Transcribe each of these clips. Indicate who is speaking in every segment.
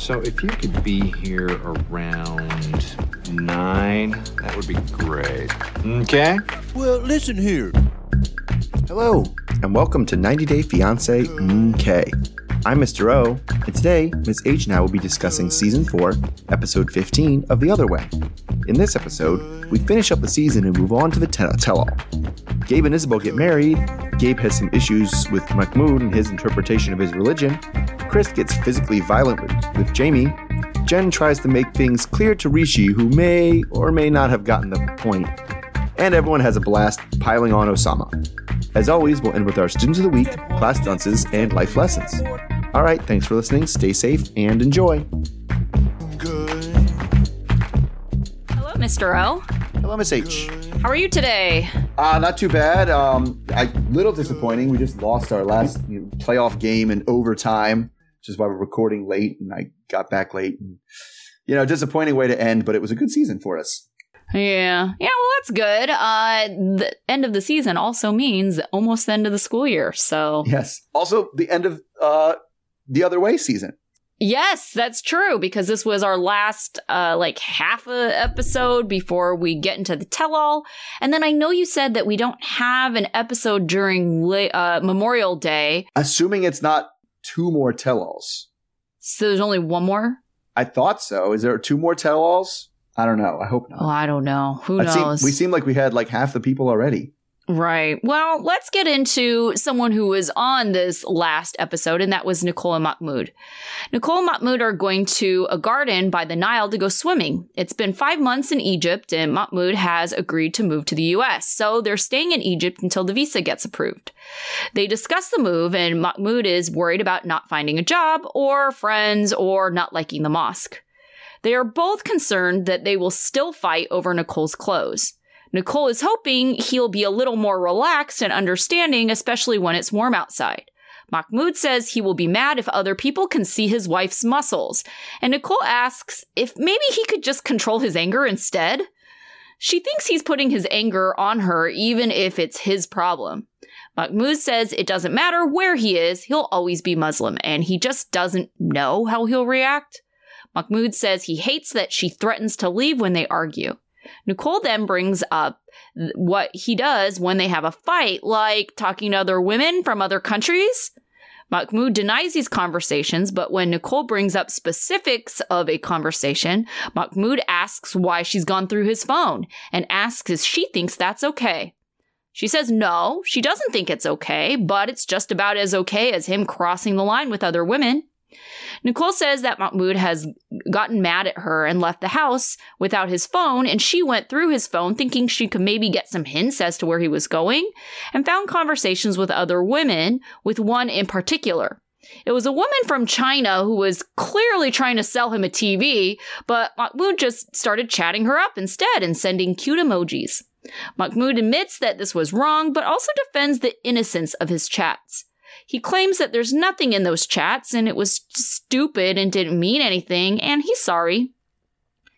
Speaker 1: So if you could be here around nine, that would be great. Okay?
Speaker 2: Well, listen here.
Speaker 3: Hello, and welcome to 90 Day Fiance MK. I'm Mr. O, and today Ms. H and I will be discussing Season 4, Episode 15 of The Other Way. In this episode, we finish up the season and move on to the tell all. Gabe and Isabel get married, Gabe has some issues with Mahmoud and his interpretation of his religion, Kris gets physically violent with, with Jeyme, Jenn tries to make things clear to Rishi, who may or may not have gotten the point. and everyone has a blast piling on Oussama. As always, we'll end with our Students of the Week, class dunces, and life lessons. All right, thanks for listening. Stay safe and enjoy.
Speaker 4: Hello, Mr. O.
Speaker 3: Hello, Miss H.
Speaker 4: How are you today?
Speaker 3: Uh, not too bad. Um, a little disappointing. We just lost our last you know, playoff game in overtime, is why we're recording late, and I got back late. And, you know, disappointing way to end, but it was a good season for us.
Speaker 4: Yeah. Yeah, well, that's good. Uh, the end of the season also means almost the end of the school year. So,
Speaker 3: Yes. Also, the end of uh, the other way season.
Speaker 4: yes, that's true because this was our last, uh, like half a episode before we get into the tell all. And then I know you said that we don't have an episode during la- uh, Memorial Day.
Speaker 3: Assuming it's not two more tell-alls.
Speaker 4: So there's only one more?
Speaker 3: I thought so. Is there two more tell-alls? I don't know. I hope not.
Speaker 4: Oh, I don't know. Who
Speaker 3: seem-
Speaker 4: knows?
Speaker 3: we seem like we had like half the people already.
Speaker 4: Right. Well, let's get into someone who was on this last episode, and that was Nicole and Mahmoud. Nicole and Mahmoud are going to a garden by the Nile to go swimming. It's been five months in Egypt, and Mahmoud has agreed to move to the US, so they're staying in Egypt until the visa gets approved. They discuss the move, and Mahmoud is worried about not finding a job, or friends, or not liking the mosque. They are both concerned that they will still fight over Nicole's clothes. Nicole is hoping he'll be a little more relaxed and understanding, especially when it's warm outside. Mahmoud says he will be mad if other people can see his wife's muscles, and Nicole asks if maybe he could just control his anger instead. She thinks he's putting his anger on her, even if it's his problem. Mahmoud says it doesn't matter where he is, he'll always be Muslim, and he just doesn't know how he'll react. Mahmoud says he hates that she threatens to leave when they argue. Nicole then brings up what he does when they have a fight, like talking to other women from other countries. Mahmoud denies these conversations, but when Nicole brings up specifics of a conversation, Mahmoud asks why she's gone through his phone and asks if she thinks that's okay. She says no, she doesn't think it's okay, but it's just about as okay as him crossing the line with other women. Nicole says that Mahmoud has gotten mad at her and left the house without his phone, and she went through his phone thinking she could maybe get some hints as to where he was going, and found conversations with other women, with one in particular. It was a woman from China who was clearly trying to sell him a TV, but Mahmoud just started chatting her up instead and sending cute emojis. Mahmoud admits that this was wrong, but also defends the innocence of his chats. He claims that there's nothing in those chats and it was stupid and didn't mean anything, and he's sorry.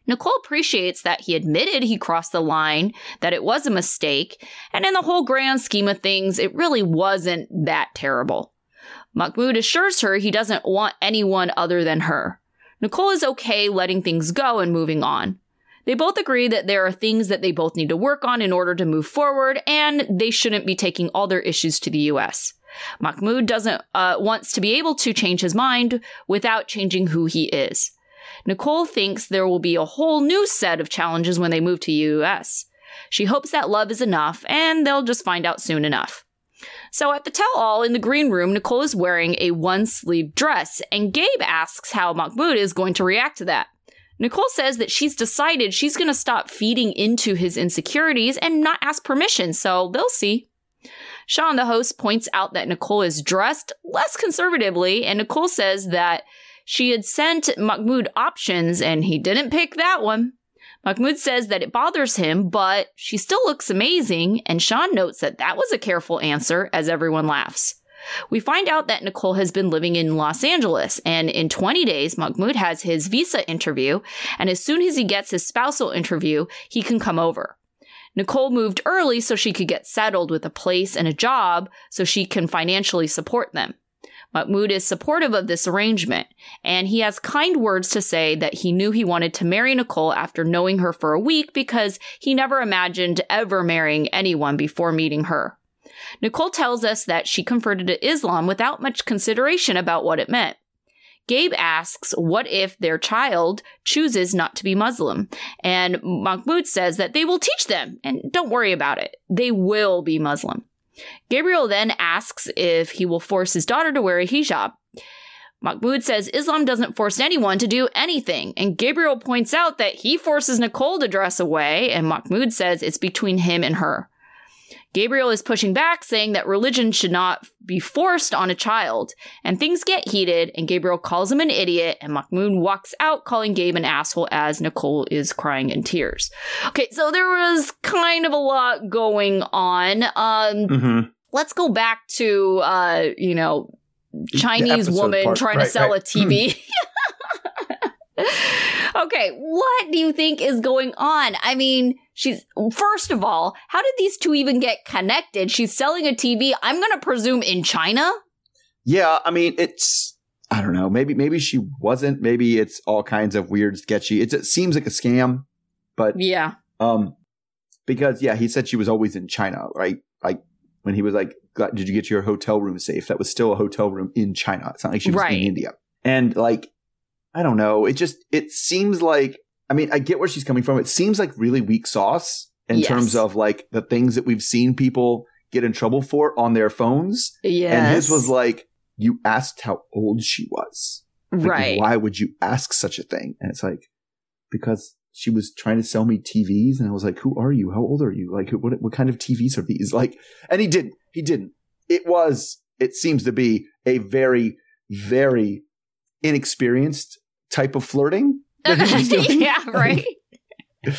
Speaker 4: Nicole appreciates that he admitted he crossed the line, that it was a mistake, and in the whole grand scheme of things, it really wasn't that terrible. Mahmoud assures her he doesn't want anyone other than her. Nicole is okay letting things go and moving on. They both agree that there are things that they both need to work on in order to move forward, and they shouldn't be taking all their issues to the US. Mahmoud doesn't uh, wants to be able to change his mind without changing who he is. Nicole thinks there will be a whole new set of challenges when they move to US. She hopes that love is enough, and they'll just find out soon enough. So at the tell all in the green room, Nicole is wearing a one sleeve dress, and Gabe asks how Mahmoud is going to react to that. Nicole says that she's decided she's going to stop feeding into his insecurities and not ask permission, so they'll see. Shaun, the host, points out that Nicole is dressed less conservatively, and Nicole says that she had sent Mahmoud options and he didn't pick that one. Mahmoud says that it bothers him, but she still looks amazing, and Shaun notes that that was a careful answer as everyone laughs. We find out that Nicole has been living in Los Angeles, and in 20 days, Mahmoud has his visa interview, and as soon as he gets his spousal interview, he can come over. Nicole moved early so she could get settled with a place and a job so she can financially support them. Mahmoud is supportive of this arrangement, and he has kind words to say that he knew he wanted to marry Nicole after knowing her for a week because he never imagined ever marrying anyone before meeting her. Nicole tells us that she converted to Islam without much consideration about what it meant. Gabe asks what if their child chooses not to be Muslim? And Mahmoud says that they will teach them, and don't worry about it. They will be Muslim. Gabriel then asks if he will force his daughter to wear a hijab. Mahmoud says Islam doesn't force anyone to do anything, and Gabriel points out that he forces Nicole to dress away, and Mahmoud says it's between him and her. Gabriel is pushing back, saying that religion should not be forced on a child. And things get heated, and Gabriel calls him an idiot, and Mahmoud walks out, calling Gabe an asshole as Nicole is crying in tears. Okay, so there was kind of a lot going on. Um,
Speaker 3: Mm-hmm.
Speaker 4: let's go back to, uh, you know, Chinese woman
Speaker 3: part.
Speaker 4: trying
Speaker 3: Right,
Speaker 4: to sell
Speaker 3: right.
Speaker 4: a TV. okay, what do you think is going on? I mean, she's first of all, how did these two even get connected? She's selling a TV. I'm going to presume in China.
Speaker 3: Yeah, I mean, it's I don't know. Maybe maybe she wasn't. Maybe it's all kinds of weird, sketchy. It's, it seems like a scam, but
Speaker 4: Yeah.
Speaker 3: um, because yeah, he said she was always in China, right? Like when he was like, "Did you get your hotel room safe?" That was still a hotel room in China. It's not like she was
Speaker 4: Right.
Speaker 3: in India. And like, I don't know. It just it seems like. I mean, I get where she's coming from. It seems like really weak sauce in
Speaker 4: Yes.
Speaker 3: terms of like the things that we've seen people get in trouble for on their phones.
Speaker 4: Yes.
Speaker 3: And his was like, you asked how old she was. Like,
Speaker 4: right.
Speaker 3: Why would you ask such a thing? And it's like, because she was trying to sell me TVs. And I was like, who are you? How old are you? Like, what, what kind of TVs are these? Like, and he didn't. He didn't. It was, it seems to be a very, very inexperienced type of flirting. that he was doing.
Speaker 4: yeah, right.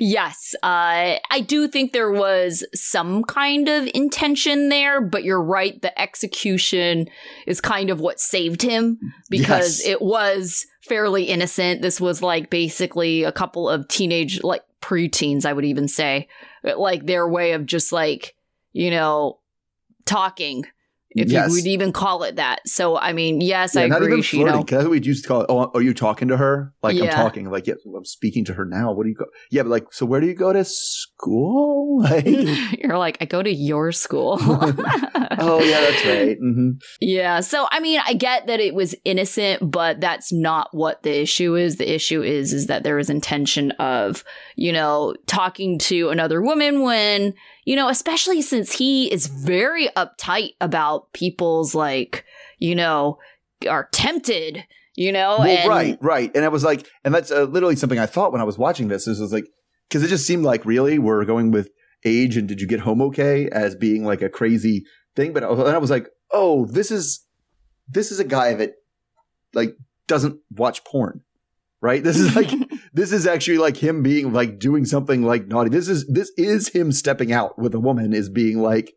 Speaker 4: yes, uh, I do think there was some kind of intention there, but you're right. The execution is kind of what saved him because
Speaker 3: Yes.
Speaker 4: it was fairly innocent. This was like basically a couple of teenage, like preteens, I would even say, like their way of just like, you know, talking. If
Speaker 3: Yes.
Speaker 4: you would even call it that. So, I mean, yes,
Speaker 3: Yeah,
Speaker 4: I
Speaker 3: not
Speaker 4: agree.
Speaker 3: even
Speaker 4: she, you
Speaker 3: flirting.
Speaker 4: know,
Speaker 3: 'cause that's we used to call it. Oh, are you talking to her? Like I'm talking. Like yeah, I'm speaking to her now. What do you go? Yeah, but like, so where do you go to school? Like,
Speaker 4: You're like, I go to your school.
Speaker 3: oh yeah, that's right. hmm
Speaker 4: Yeah. So, I mean, I get that it was innocent, but that's not what the issue is. The issue is, is that there was intention of, you know, talking to another woman when, you know, especially since he is very uptight about people's like, you know, are tempted, you know,
Speaker 3: Well,
Speaker 4: and
Speaker 3: right, right. And I was like, and that's uh, literally something I thought when I was watching this. This was like, because it just seemed like really we're going with age and did you get home okay as being like a crazy thing. But I was- and I was like, oh, this is this is a guy that like doesn't watch porn, right? This is like this is actually like him being like doing something like naughty. This is this is him stepping out with a woman is being like,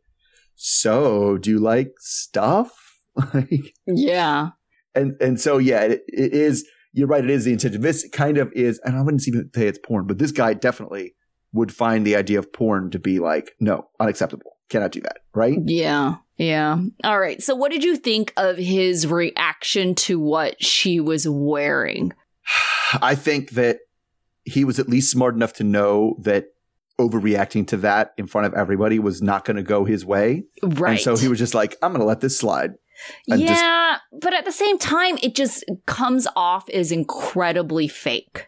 Speaker 3: so do you like stuff? like
Speaker 4: yeah.
Speaker 3: and and so yeah, it, it is. You're right. It is the intention. This kind of is, and I wouldn't even say it's porn, but this guy definitely would find the idea of porn to be like, no, unacceptable. Cannot do that. Right?
Speaker 4: Yeah. Yeah. All right. So, what did you think of his reaction to what she was wearing?
Speaker 3: I think that he was at least smart enough to know that overreacting to that in front of everybody was not going to go his way.
Speaker 4: Right.
Speaker 3: And so he was just like, I'm going to let this slide. and just-
Speaker 4: yeah, but at the same time, it just comes off as incredibly fake.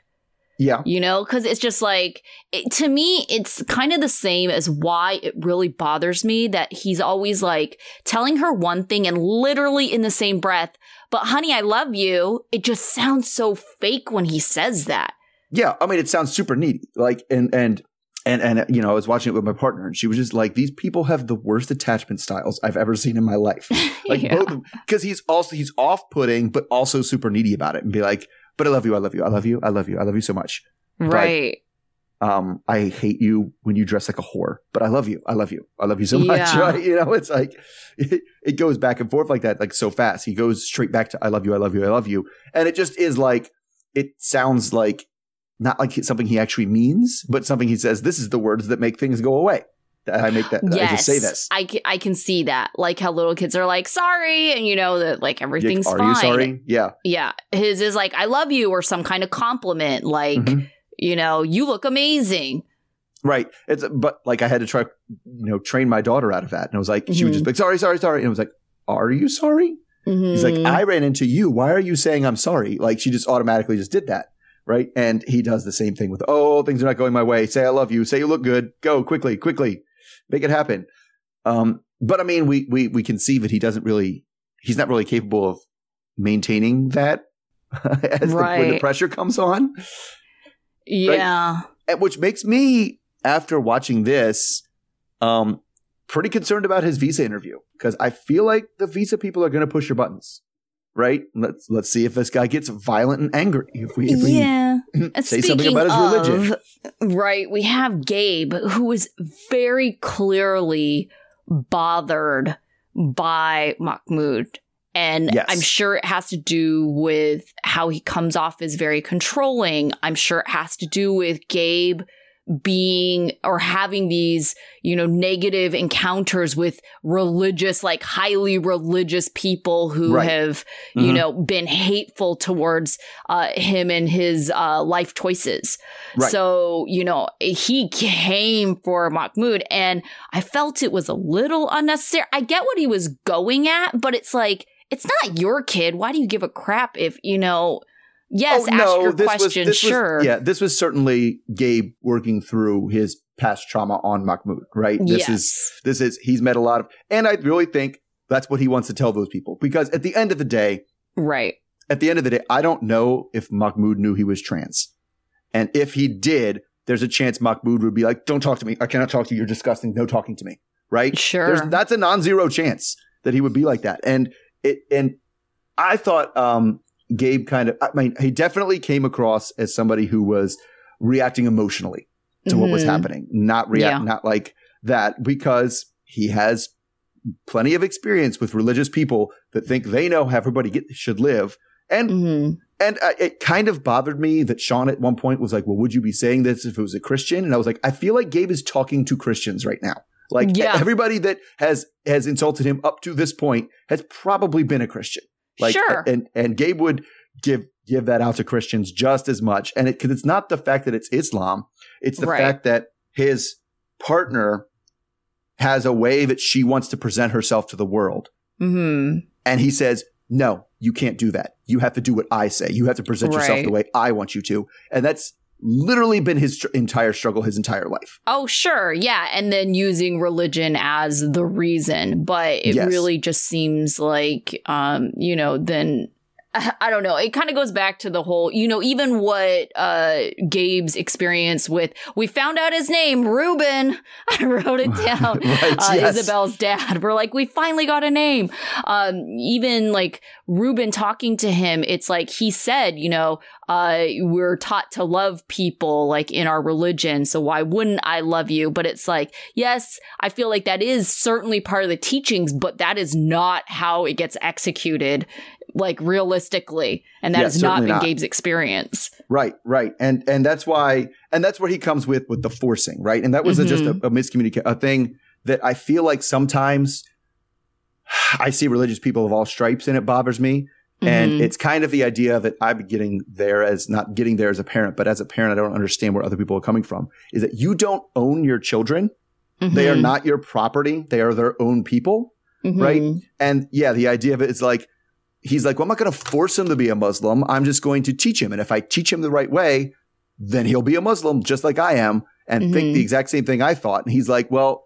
Speaker 3: Yeah.
Speaker 4: You know, because it's just like, it, to me, it's kind of the same as why it really bothers me that he's always like telling her one thing and literally in the same breath, but honey, I love you. It just sounds so fake when he says that.
Speaker 3: Yeah, I mean, it sounds super needy. Like, and and and and you know, I was watching it with my partner, and she was just like, "These people have the worst attachment styles I've ever seen in my life." Like,
Speaker 4: Yeah.
Speaker 3: both because he's also he's off-putting, but also super needy about it, and be like, "But I love you, I love you, I love you, I love you, I love you so much."
Speaker 4: right.
Speaker 3: Um, I hate you when you dress like a whore, but I love you, I love you, I love you so much.
Speaker 4: Yeah.
Speaker 3: Right? You know, it's like it, it goes back and forth like that, like so fast. He goes straight back to "I love you, I love you, I love you," and it just is like it sounds like not like something he actually means, but something he says, this is the words that make things go away. that I make that that I just say this.
Speaker 4: I can, I can see that. Like how little kids are like, sorry, and you know that like everything's
Speaker 3: are
Speaker 4: fine.
Speaker 3: you sorry? Yeah.
Speaker 4: Yeah. His is like, I love you, or some kind of compliment, like,
Speaker 3: Mhm.
Speaker 4: You know, you look amazing.
Speaker 3: Right. It's but like I had to try, you know, train my daughter out of that, and I was like, she would just be like, sorry, sorry, sorry, and I was like, are you sorry? He's like,
Speaker 4: Mhm.
Speaker 3: I ran into you. Why are you saying I'm sorry? Like she just automatically just did that. Right. And he does the same thing with, oh, things are not going my way. Say I love you. Say you look good. Go quickly, quickly. Make it happen. Um, but I mean, we we we can see that he doesn't really he's not really capable of maintaining that as the, when the pressure comes on.
Speaker 4: Yeah.
Speaker 3: And which makes me, after watching this, um, pretty concerned about his visa interview because I feel like the visa people are going to push your buttons, right? Let's let's see if this guy gets violent and angry. If we, if we
Speaker 4: yeah.
Speaker 3: Say something about his religion.
Speaker 4: of- Right. We have Gabe, who is very clearly bothered by Mahmoud. And
Speaker 3: Yes.
Speaker 4: I'm sure it has to do with how he comes off as very controlling. I'm sure it has to do with Gabe being or having these, you know, negative encounters with religious, like highly religious people who
Speaker 3: Right.
Speaker 4: have, you
Speaker 3: Mhm.
Speaker 4: know, been hateful towards uh, him and his uh, life choices.
Speaker 3: Right.
Speaker 4: So, you know, he came for Mahmoud and I felt it was a little unnecessary. I get what he was going at, but it's like, it's not your kid. Why do you give a crap if, you know, yes,
Speaker 3: Oh,
Speaker 4: ask your
Speaker 3: this was-
Speaker 4: question,
Speaker 3: was-
Speaker 4: sure.
Speaker 3: yeah, this was certainly Gabe working through his past trauma on Mahmoud, right? This
Speaker 4: yes.
Speaker 3: is this is he's met a lot of, and I really think that's what he wants to tell those people because at the end of the day,
Speaker 4: right.
Speaker 3: at the end of the day, I don't know if Mahmoud knew he was trans. And if he did, there's a chance Mahmoud would be like, don't talk to me. I cannot talk to you. You're disgusting. No talking to me. Right?
Speaker 4: Sure.
Speaker 3: There's, that's a non-zero chance that he would be like that. And it, and I thought, um, Gabe kind of, I mean, he definitely came across as somebody who was reacting emotionally to what was
Speaker 4: Mhm.
Speaker 3: happening, not react,
Speaker 4: Yeah.
Speaker 3: not like that because he has plenty of experience with religious people that think they know how everybody get, should live. And
Speaker 4: Mhm.
Speaker 3: and uh, it kind of bothered me that Shaun at one point was like, "Well, would you be saying this if it was a Christian?" And I was like, "I feel like Gabe is talking to Christians right now. Like
Speaker 4: Yeah.
Speaker 3: everybody that has has insulted him up to this point has probably been a Christian. Like,
Speaker 4: Sure.
Speaker 3: and and Gabe would give give that out to Christians just as much. And it because it's not the fact that it's Islam, it's the
Speaker 4: Right.
Speaker 3: fact that his partner has a way that she wants to present herself to the world.
Speaker 4: Mhm.
Speaker 3: And he says, No, you can't do that. You have to do what I say. You have to present yourself the way I want you to. And that's literally been his str- entire struggle his entire life.
Speaker 4: Oh, sure. Yeah. And then using religion as the reason. But it
Speaker 3: Yes.
Speaker 4: really just seems like, um, you know, then I don't know. It kind of goes back to the whole, you know, even what uh Gabe's experience with we found out his name, Ruben. I wrote it down.
Speaker 3: Right,
Speaker 4: uh,
Speaker 3: yes.
Speaker 4: Isabel's dad. We're like, we finally got a name. Um, even like Ruben talking to him, it's like he said, you know, uh, we're taught to love people like in our religion. So why wouldn't I love you? But it's like, yes, I feel like that is certainly part of the teachings, but that is not how it gets executed, like realistically. And that
Speaker 3: Yeah,
Speaker 4: has not been
Speaker 3: not.
Speaker 4: Gabe's experience.
Speaker 3: Right, right. And and that's why and that's where he comes with with the forcing, right? And that was a, just a, a miscommunication, a thing that I feel like sometimes I see religious people of all stripes and it bothers me. And
Speaker 4: Mhm.
Speaker 3: it's kind of the idea that I'm getting there as not getting there as a parent, but as a parent, I don't understand where other people are coming from. Is that you don't own your children. They are
Speaker 4: Mhm.
Speaker 3: not your property. They are their own people.
Speaker 4: Mhm.
Speaker 3: right? And yeah, the idea of it is like, he's like, well, I'm not going to force him to be a Muslim. I'm just going to teach him. And if I teach him the right way, then he'll be a Muslim just like I am and
Speaker 4: Mhm.
Speaker 3: think the exact same thing I thought. And he's like, well,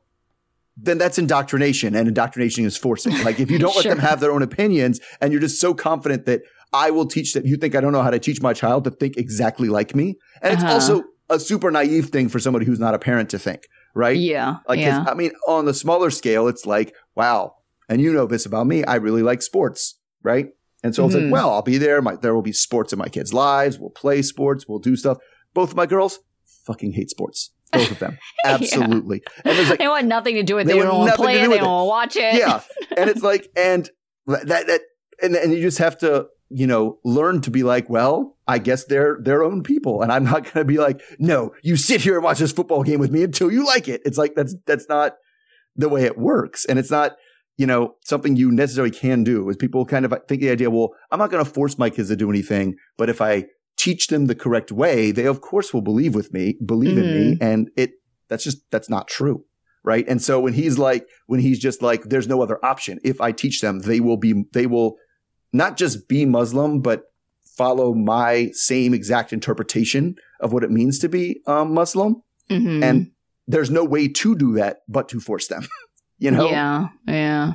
Speaker 3: then that's indoctrination and indoctrination is forcing. Like if you don't let them have their own opinions and you're just so confident that I will teach that you think I don't know how to teach my child to think exactly like me. And it's
Speaker 4: Uh-huh.
Speaker 3: also a super naive thing for somebody who's not a parent to think, right?
Speaker 4: Yeah.
Speaker 3: Like,
Speaker 4: yeah.
Speaker 3: I mean, on the smaller scale, it's like, wow. And you know this about me. I really like sports, right? And so I was like, mm-hmm. well, I'll be there. My, there will be sports in my kids' lives. We'll play sports. We'll do stuff. Both of my girls fucking hate sports. Both of them.
Speaker 4: Yeah.
Speaker 3: Absolutely. And there's like,
Speaker 4: they want nothing to do with it.
Speaker 3: They
Speaker 4: they don't want to play it. They don't want to watch it.
Speaker 3: yeah. And it's like, and that, that, and, and you just have to, you know, learn to be like, well, I guess they're their own people. And I'm not going to be like, no, you sit here and watch this football game with me until you like it. It's like, that's, that's not the way it works. And it's not, you know, something you necessarily can do is people kind of think the idea, well, I'm not going to force my kids to do anything, but if I teach them the correct way, they of course will believe with me, believe mm-hmm. in me. Mm-hmm. And it, that's just, that's not true. Right. And so when he's like, when he's just like, there's no other option. If I teach them, they will be, they will not just be Muslim, but follow my same exact interpretation of what it means to be um, Muslim. Mm-hmm. And there's no way to do that but to force them. you know?
Speaker 4: Yeah, yeah.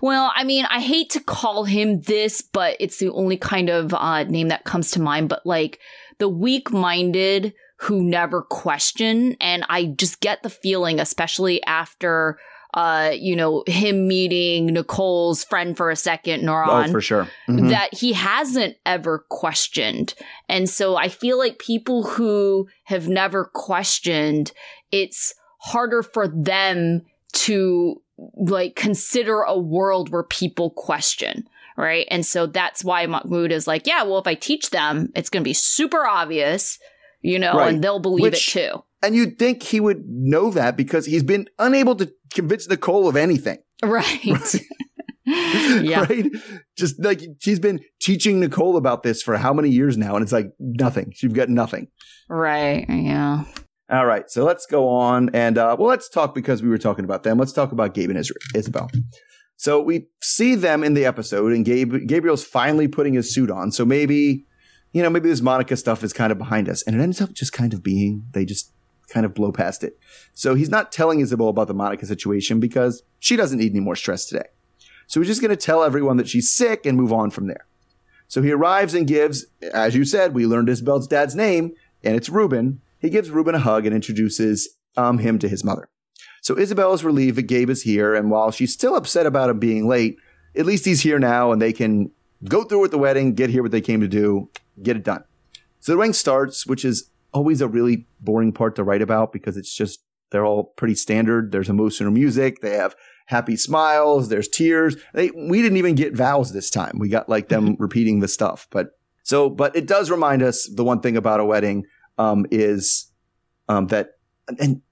Speaker 4: Well, I mean, I hate to call him this, but it's the only kind of uh, name that comes to mind. But like the weak minded who never question. And I just get the feeling, especially after uh, you know, him meeting Nicole's friend for a second, Noran.
Speaker 3: Oh, for sure.
Speaker 4: Mm-hmm. That he hasn't ever questioned. And so I feel like people who have never questioned, it's harder for them to like consider a world where people question. Right. And so that's why Mahmoud is like, yeah, well, if I teach them, it's going to be super obvious, you know, right. and they'll believe Which, it too.
Speaker 3: And you'd think he would know that because he's been unable to convince Nicole of anything.
Speaker 4: Right. right? yeah.
Speaker 3: Right? Just like she's been teaching Nicole about this for how many years now, and it's like nothing. She's got nothing.
Speaker 4: Right. Yeah.
Speaker 3: All right. So let's go on. And uh, well, let's talk because we were talking about them. Let's talk about Gabe and Isabel. So we see them in the episode, and Gabe Gabriel's finally putting his suit on. So maybe, you know, maybe this Monica stuff is kind of behind us. And it ends up just kind of being they just kind of blow past it. So he's not telling Isabel about the Monica situation because she doesn't need any more stress today. So he's just going to tell everyone that she's sick and move on from there. So he arrives and gives, as you said, we learned Isabel's dad's name, and it's Ruben. He gives Ruben a hug and introduces um, him to his mother. So Isabel is relieved that Gabe is here, and while she's still upset about him being late, at least he's here now and they can go through with the wedding, get here what they came to do, get it done. So the wedding starts, which is always a really boring part to write about because it's just they're all pretty standard. There's emotional music. They have happy smiles. There's tears. They, we didn't even get vows this time. We got like them repeating the stuff. But so, but it does remind us the one thing about a wedding um, is um, that, and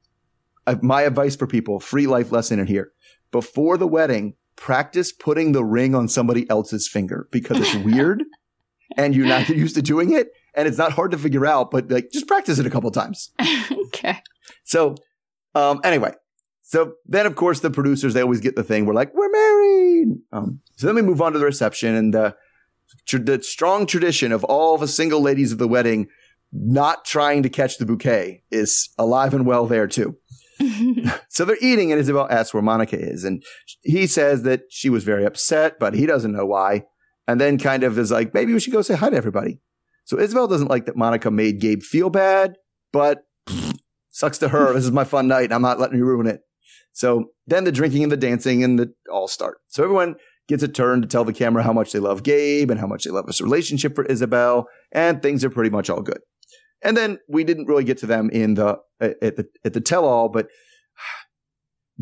Speaker 3: my advice for people, free life lesson in here. Before the wedding, practice putting the ring on somebody else's finger because it's weird and you're not used to doing it and it's not hard to figure out, but like just practice it a couple times.
Speaker 4: okay.
Speaker 3: So, um, anyway, so then of course the producers they always get the thing. We're like, we're married. Um, so then we move on to the reception and uh, the strong tradition of all the single ladies of the wedding not trying to catch the bouquet is alive and well there too. so they're eating, and Isabel asks where Monica is, and he says that she was very upset, but he doesn't know why. And then kind of is like, maybe we should go say hi to everybody. So Isabel doesn't like that Monica made Gabe feel bad, but sucks to her. this is my fun night. I'm not letting you ruin it. So then the drinking and the dancing and the all start. So everyone gets a turn to tell the camera how much they love Gabe and how much they love his relationship for Isabel, and things are pretty much all good. And then we didn't really get to them in the at the at the tell all, but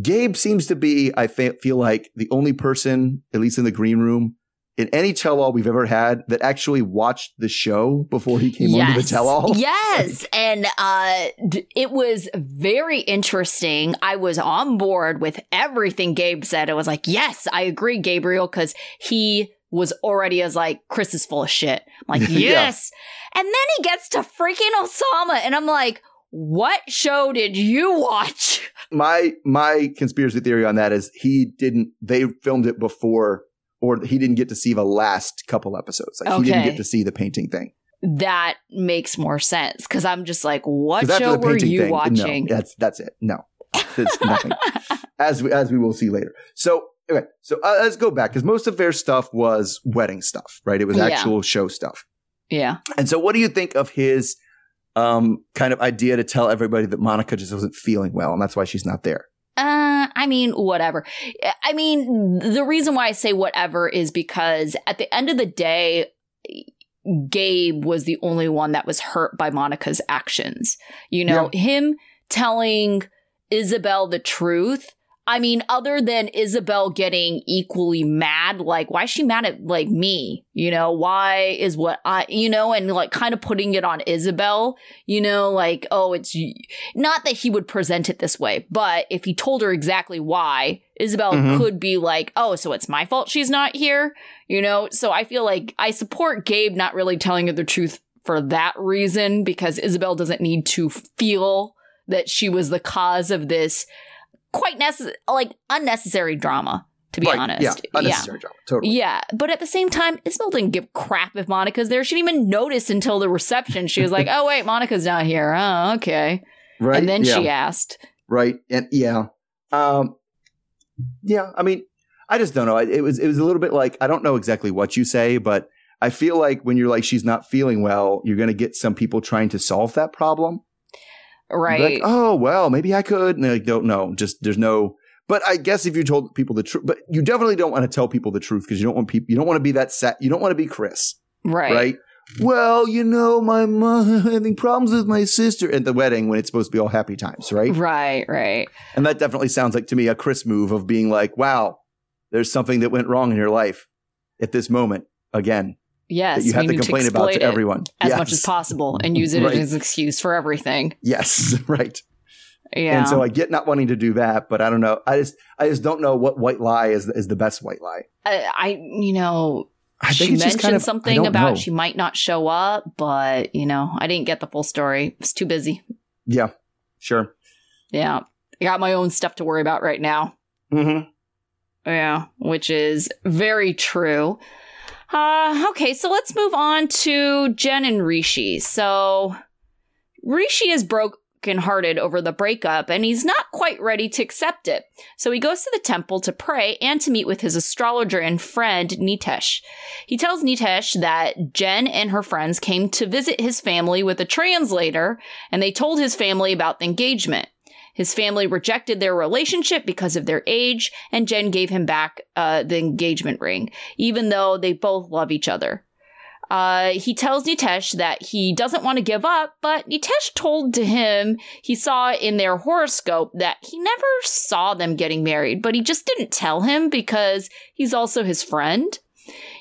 Speaker 3: Gabe seems to be, I feel like, the only person, at least in the green room, in any tell all we've ever had that actually watched the show before he came yes. onto the tell all.
Speaker 4: Yes. and uh, it was very interesting. I was on board with everything Gabe said. It was like, yes, I agree, Gabriel, because he was already as like, Kris is full of shit. I'm like, yes. yeah. And then he gets to freaking Oussama, and I'm like, what show did you watch?
Speaker 3: My my conspiracy theory on that is he didn't they filmed it before or he didn't get to see the last couple episodes. Like okay. he didn't get to see the painting thing.
Speaker 4: That makes more sense because I'm just like, what show were you thing, watching?
Speaker 3: No, that's that's it. No, it's nothing. as we, as we will see later. So okay, so uh, let's go back because most of their stuff was wedding stuff, right? It was actual yeah. show stuff.
Speaker 4: Yeah.
Speaker 3: And so, what do you think of his um, kind of idea to tell everybody that Monica just wasn't feeling well, and that's why she's not there?
Speaker 4: Uh, I mean, whatever. I mean, the reason why I say whatever is because at the end of the day, Gabe was the only one that was hurt by Monica's actions. You know, yeah. him telling Isabel the truth I mean, other than Isabel getting equally mad, like, why is she mad at, like, me? You know, why is what I, you know, and like kind of putting it on Isabel, you know, like, oh, it's not that he would present it this way, but if he told her exactly why, Isabel
Speaker 3: Mhm.
Speaker 4: could be like, oh, so it's my fault she's not here, you know? So I feel like I support Gabe not really telling her the truth for that reason because Isabel doesn't need to feel that she was the cause of this quite necessary, like unnecessary drama, to be
Speaker 3: Right,
Speaker 4: honest.
Speaker 3: Yeah, unnecessary drama. Totally.
Speaker 4: Yeah, but at the same time, Isabel didn't give crap if Monica's there. She didn't even notice until the reception. She was like, "Oh wait, Monica's not here. Oh, okay."
Speaker 3: Right.
Speaker 4: And then
Speaker 3: yeah.
Speaker 4: she asked,
Speaker 3: right and yeah um yeah i mean i just don't know it was it was a little bit like i don't know exactly what you say but i feel like when you're like she's not feeling well you're going to get some people trying to solve that problem
Speaker 4: "Right,
Speaker 3: like oh well maybe i could and they're like don't know just there's no but i guess if you told people the truth but you definitely don't want to tell people the truth because you don't want people you don't want to be that set you don't want to be kris
Speaker 4: right,
Speaker 3: right? Well, you know, my mom having problems with my sister at the wedding when it's supposed to be all happy times, right?
Speaker 4: right, right."
Speaker 3: And that definitely sounds like to me a Kris move of being like, wow, there's something that went wrong in your life at this moment again
Speaker 4: Yes,
Speaker 3: that you have to complain about
Speaker 4: exploit
Speaker 3: to everyone
Speaker 4: as
Speaker 3: Yes.
Speaker 4: much as possible and use it
Speaker 3: Right.
Speaker 4: as an excuse for everything.
Speaker 3: Yes, right.
Speaker 4: Yeah,
Speaker 3: And so I get not wanting to do that, but I don't know. I just I just don't know what white lie is is the best white lie.
Speaker 4: I, I, you know,
Speaker 3: I
Speaker 4: she
Speaker 3: it's
Speaker 4: mentioned
Speaker 3: kind of
Speaker 4: something about
Speaker 3: know.
Speaker 4: she might not show up, but you know, I didn't get the full story. I was too busy.
Speaker 3: yeah, sure.
Speaker 4: Yeah, I got my own stuff to worry about right now.
Speaker 3: Mm-hmm.
Speaker 4: Yeah, which is very true. Uh, okay, so let's move on to Jenn and Rishi. So Rishi is brokenhearted over the breakup and he's not quite ready to accept it. So he goes to the temple to pray and to meet with his astrologer and friend Nitesh. He tells Nitesh that Jenn and her friends came to visit his family with a translator and they told his family about the engagement. His family rejected their relationship because of their age, and Jenn gave him back uh, the engagement ring, even though they both love each other. Uh, he tells Nitesh that he doesn't want to give up, but Nitesh told to him he saw in their horoscope that he never saw them getting married, but he just didn't tell him because he's also his friend.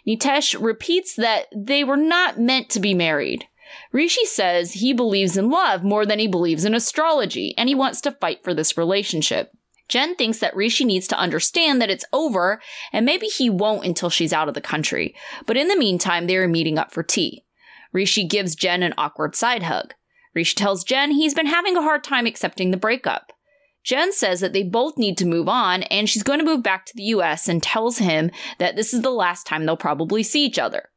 Speaker 4: Nitesh repeats that they were not meant to be married. Rishi says he believes in love more than he believes in astrology, and he wants to fight for this relationship. Jenn thinks that Rishi needs to understand that it's over, and maybe he won't until she's out of the country. But in the meantime, they are meeting up for tea. Rishi gives Jenn an awkward side hug. Rishi tells Jenn he's been having a hard time accepting the breakup. Jenn says that they both need to move on, and she's going to move back to the US and tells him that this is the last time they'll probably see each other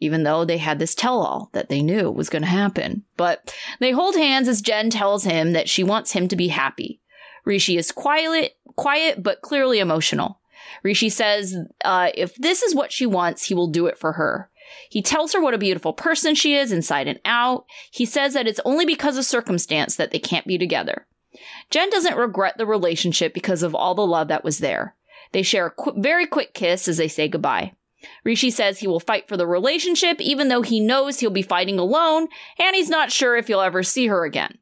Speaker 4: even though they had this tell all that they knew was going to happen. But they hold hands as Jenn tells him that she wants him to be happy. Rishi is quiet, quiet but clearly emotional. Rishi says uh, if this is what she wants, he will do it for her. He tells her what a beautiful person she is inside and out. He says that it's only because of circumstance that they can't be together. Jenn doesn't regret the relationship because of all the love that was there. They share a qu- very quick kiss as they say goodbye. Rishi says he will fight for the relationship even though he knows he'll be fighting alone and he's not sure if he'll ever see her again.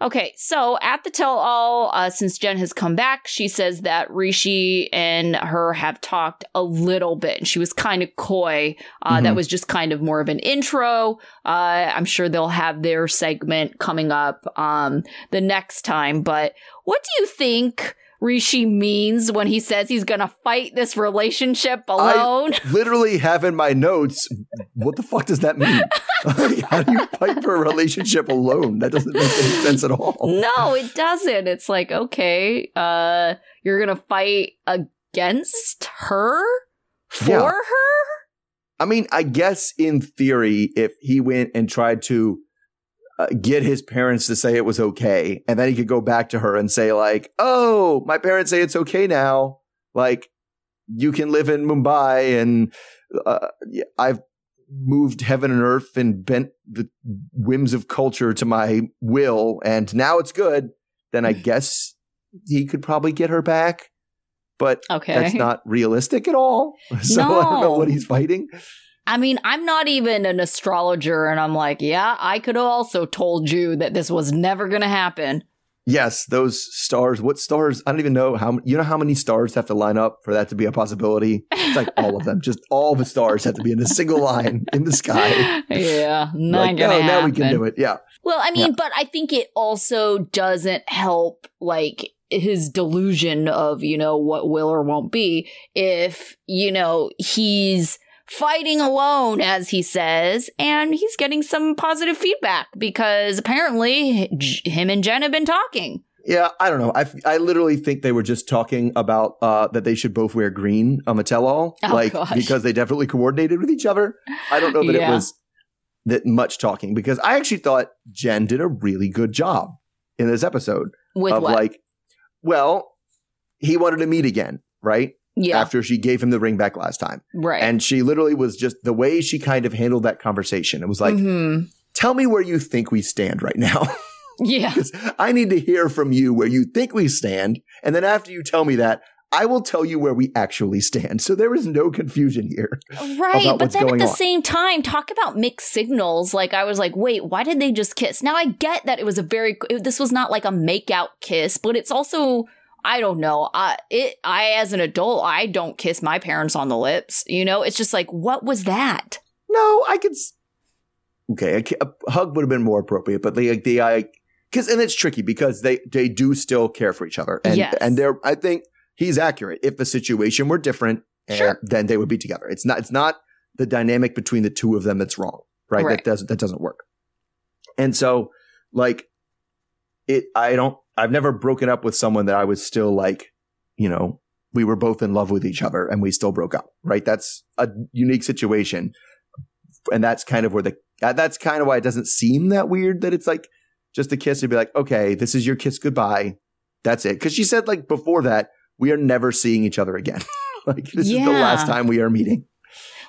Speaker 4: Okay, so at the tell all, uh, since Jenn has come back, she says that Rishi and her have talked a little bit. And she was kind of coy. Uh, That
Speaker 3: Mhm.
Speaker 4: was just kind of more of an intro. Uh, I'm sure they'll have their segment coming up um, the next time. But what do you think Rishi means when he says he's going to fight this relationship alone?
Speaker 3: I Literally have in my notes, what the fuck does that mean? How do you fight for a relationship alone? That doesn't make any sense at all.
Speaker 4: no, it doesn't. It's like, okay, uh, you're gonna fight against her? For
Speaker 3: Yeah.
Speaker 4: her?
Speaker 3: I mean, I guess in theory, if he went and tried to uh, get his parents to say it was okay, and then he could go back to her and say, like, oh, my parents say it's okay now. Like, you can live in Mumbai, and uh, I've moved heaven and earth and bent the whims of culture to my will, and now it's good. Then I guess he could probably get her back. But
Speaker 4: Okay.
Speaker 3: that's not realistic at all. So I don't know
Speaker 4: No.
Speaker 3: what he's fighting.
Speaker 4: I mean, I'm not even an astrologer, and I'm like, yeah, I could have also told you that this was never gonna happen.
Speaker 3: Yes, those stars. What stars? I don't even know how. You know how many stars have to line up for that to be a possibility? It's like all of them. Just all the stars have to be in a single line in the sky.
Speaker 4: yeah, not
Speaker 3: like,
Speaker 4: gonna
Speaker 3: oh, now we can do it. Yeah.
Speaker 4: Well, I mean,
Speaker 3: Yeah.
Speaker 4: but I think it also doesn't help like his delusion of, you know, what will or won't be if, you know, he's fighting alone, as he says, and he's getting some positive feedback because apparently J- him and Jenn have been talking.
Speaker 3: Yeah, I don't know. I, I literally think they were just talking about uh, that they should both wear green on the tell-all,
Speaker 4: Oh,
Speaker 3: like
Speaker 4: gosh.
Speaker 3: because they definitely coordinated with each other. I don't know that
Speaker 4: Yeah.
Speaker 3: it was that much talking because I actually thought Jenn did a really good job in this episode
Speaker 4: With
Speaker 3: of
Speaker 4: what?
Speaker 3: like, well, he wanted to meet again, right?
Speaker 4: Yeah,
Speaker 3: After she gave him the ring back last time,
Speaker 4: right.
Speaker 3: and she literally was just the way she kind of handled that conversation. It was like,
Speaker 4: Mhm.
Speaker 3: tell me where you think we stand right now.
Speaker 4: yeah.
Speaker 3: because I need to hear from you where you think we stand. And then after you tell me that, I will tell you where we actually stand. So there is no confusion here.
Speaker 4: Right, but then at the
Speaker 3: on.
Speaker 4: same time, talk about mixed signals. Like I was like, wait, why did they just kiss? Now I get that it was a very this was not like a makeout kiss, but it's also I don't know. I it I as an adult, I don't kiss my parents on the lips. You know, it's just like, what was that?
Speaker 3: No, I could. s- Okay, a, a hug would have been more appropriate, but the the I because and it's tricky because they they do still care for each other, and
Speaker 4: Yes.
Speaker 3: and they're I think he's accurate. If the situation were different, eh,
Speaker 4: Sure.
Speaker 3: then they would be together. It's not it's not the dynamic between the two of them that's wrong, right?
Speaker 4: Right.
Speaker 3: That doesn't that doesn't work. And so, like, it I don't I've never broken up with someone that I was still like, you know, we were both in love with each other and we still broke up, right? That's a unique situation, and that's kind of where the that's kind of why it doesn't seem that weird that it's like just a kiss to be like, okay, this is your kiss goodbye. That's it. Because she said like before that, we are never seeing each other again. like this is the last time we are meeting.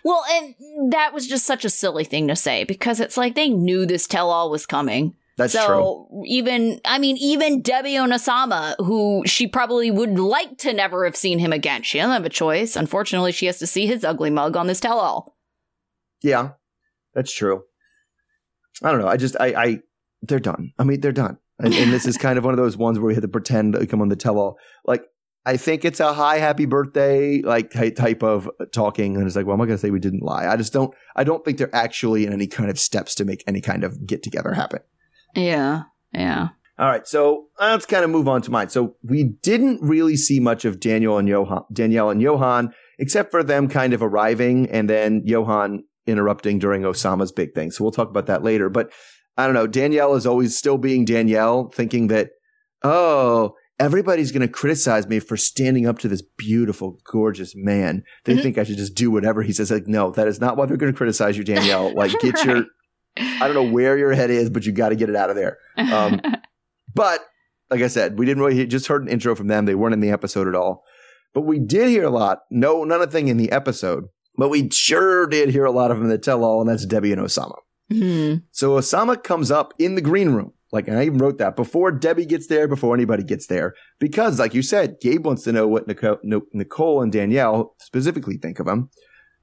Speaker 4: Well, and that was just such a silly thing to say because it's like they knew this tell all was coming.
Speaker 3: That's
Speaker 4: so
Speaker 3: true.
Speaker 4: even I mean, even Debbie Onasama, who she probably would like to never have seen him again. She doesn't have a choice. Unfortunately, she has to see his ugly mug on this tell all.
Speaker 3: Yeah, that's true. I don't know. I just I I they're done. I mean, they're done. And, and this is kind of one of those ones where we had to pretend to come on the tell all. Like I think it's a hi, happy birthday, like type of talking, and it's like, well, I'm not gonna say we didn't lie. I just don't. I don't think they're actually in any kind of steps to make any kind of get together happen.
Speaker 4: Yeah. Yeah.
Speaker 3: All right, so let's kind of move on to mine. So we didn't really see much of Daniel and Johan, Danielle and Johan, except for them kind of arriving and then Johan interrupting during Oussama's big thing. So we'll talk about that later. But I don't know. Danielle is always still being Danielle, thinking that oh, everybody's going to criticize me for standing up to this beautiful, gorgeous man. They
Speaker 4: Mhm.
Speaker 3: think I should just do whatever he says. Like, no, that is not why they're going to criticize you, Danielle. Like, get your I don't know where your head is, but you got to get it out of there. Um, But like I said, we didn't really just heard an intro from them. They weren't in the episode at all. But we did hear a lot. No, none of thing in the episode. But we sure did hear a lot of them the tell all, and that's Debbie and Oussama.
Speaker 4: Hmm.
Speaker 3: So Oussama comes up in the green room. Like, and I even wrote that before Debbie gets there, before anybody gets there. Because, like you said, Gabe wants to know what Nicole, Nicole and Danielle specifically think of him.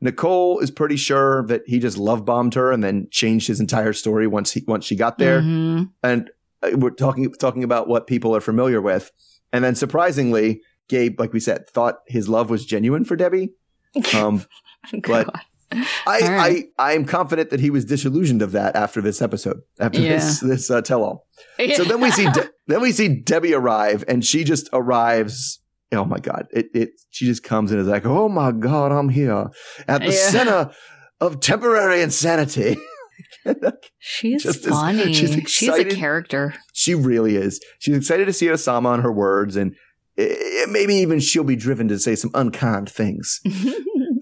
Speaker 3: Nicole is pretty sure that he just love bombed her and then changed his entire story once he once she got there
Speaker 4: Mhm.
Speaker 3: and uh, we're talking talking about what people are familiar with. And then surprisingly, Gabe, like we said, thought his love was genuine for Debbie. Um, but- I,
Speaker 4: right.
Speaker 3: I I am confident that he was disillusioned of that after this episode, after this this uh, tell all. So then we see De- then we see Debbie arrive, and she just arrives. Oh my god! It it she just comes in and is like, oh my god, I'm here at the
Speaker 4: Yeah.
Speaker 3: center of temporary insanity.
Speaker 4: she's
Speaker 3: just
Speaker 4: funny.
Speaker 3: she's
Speaker 4: she's a character.
Speaker 3: She really is. She's excited to see Oussama on her words, and eh, maybe even she'll be driven to say some unkind things.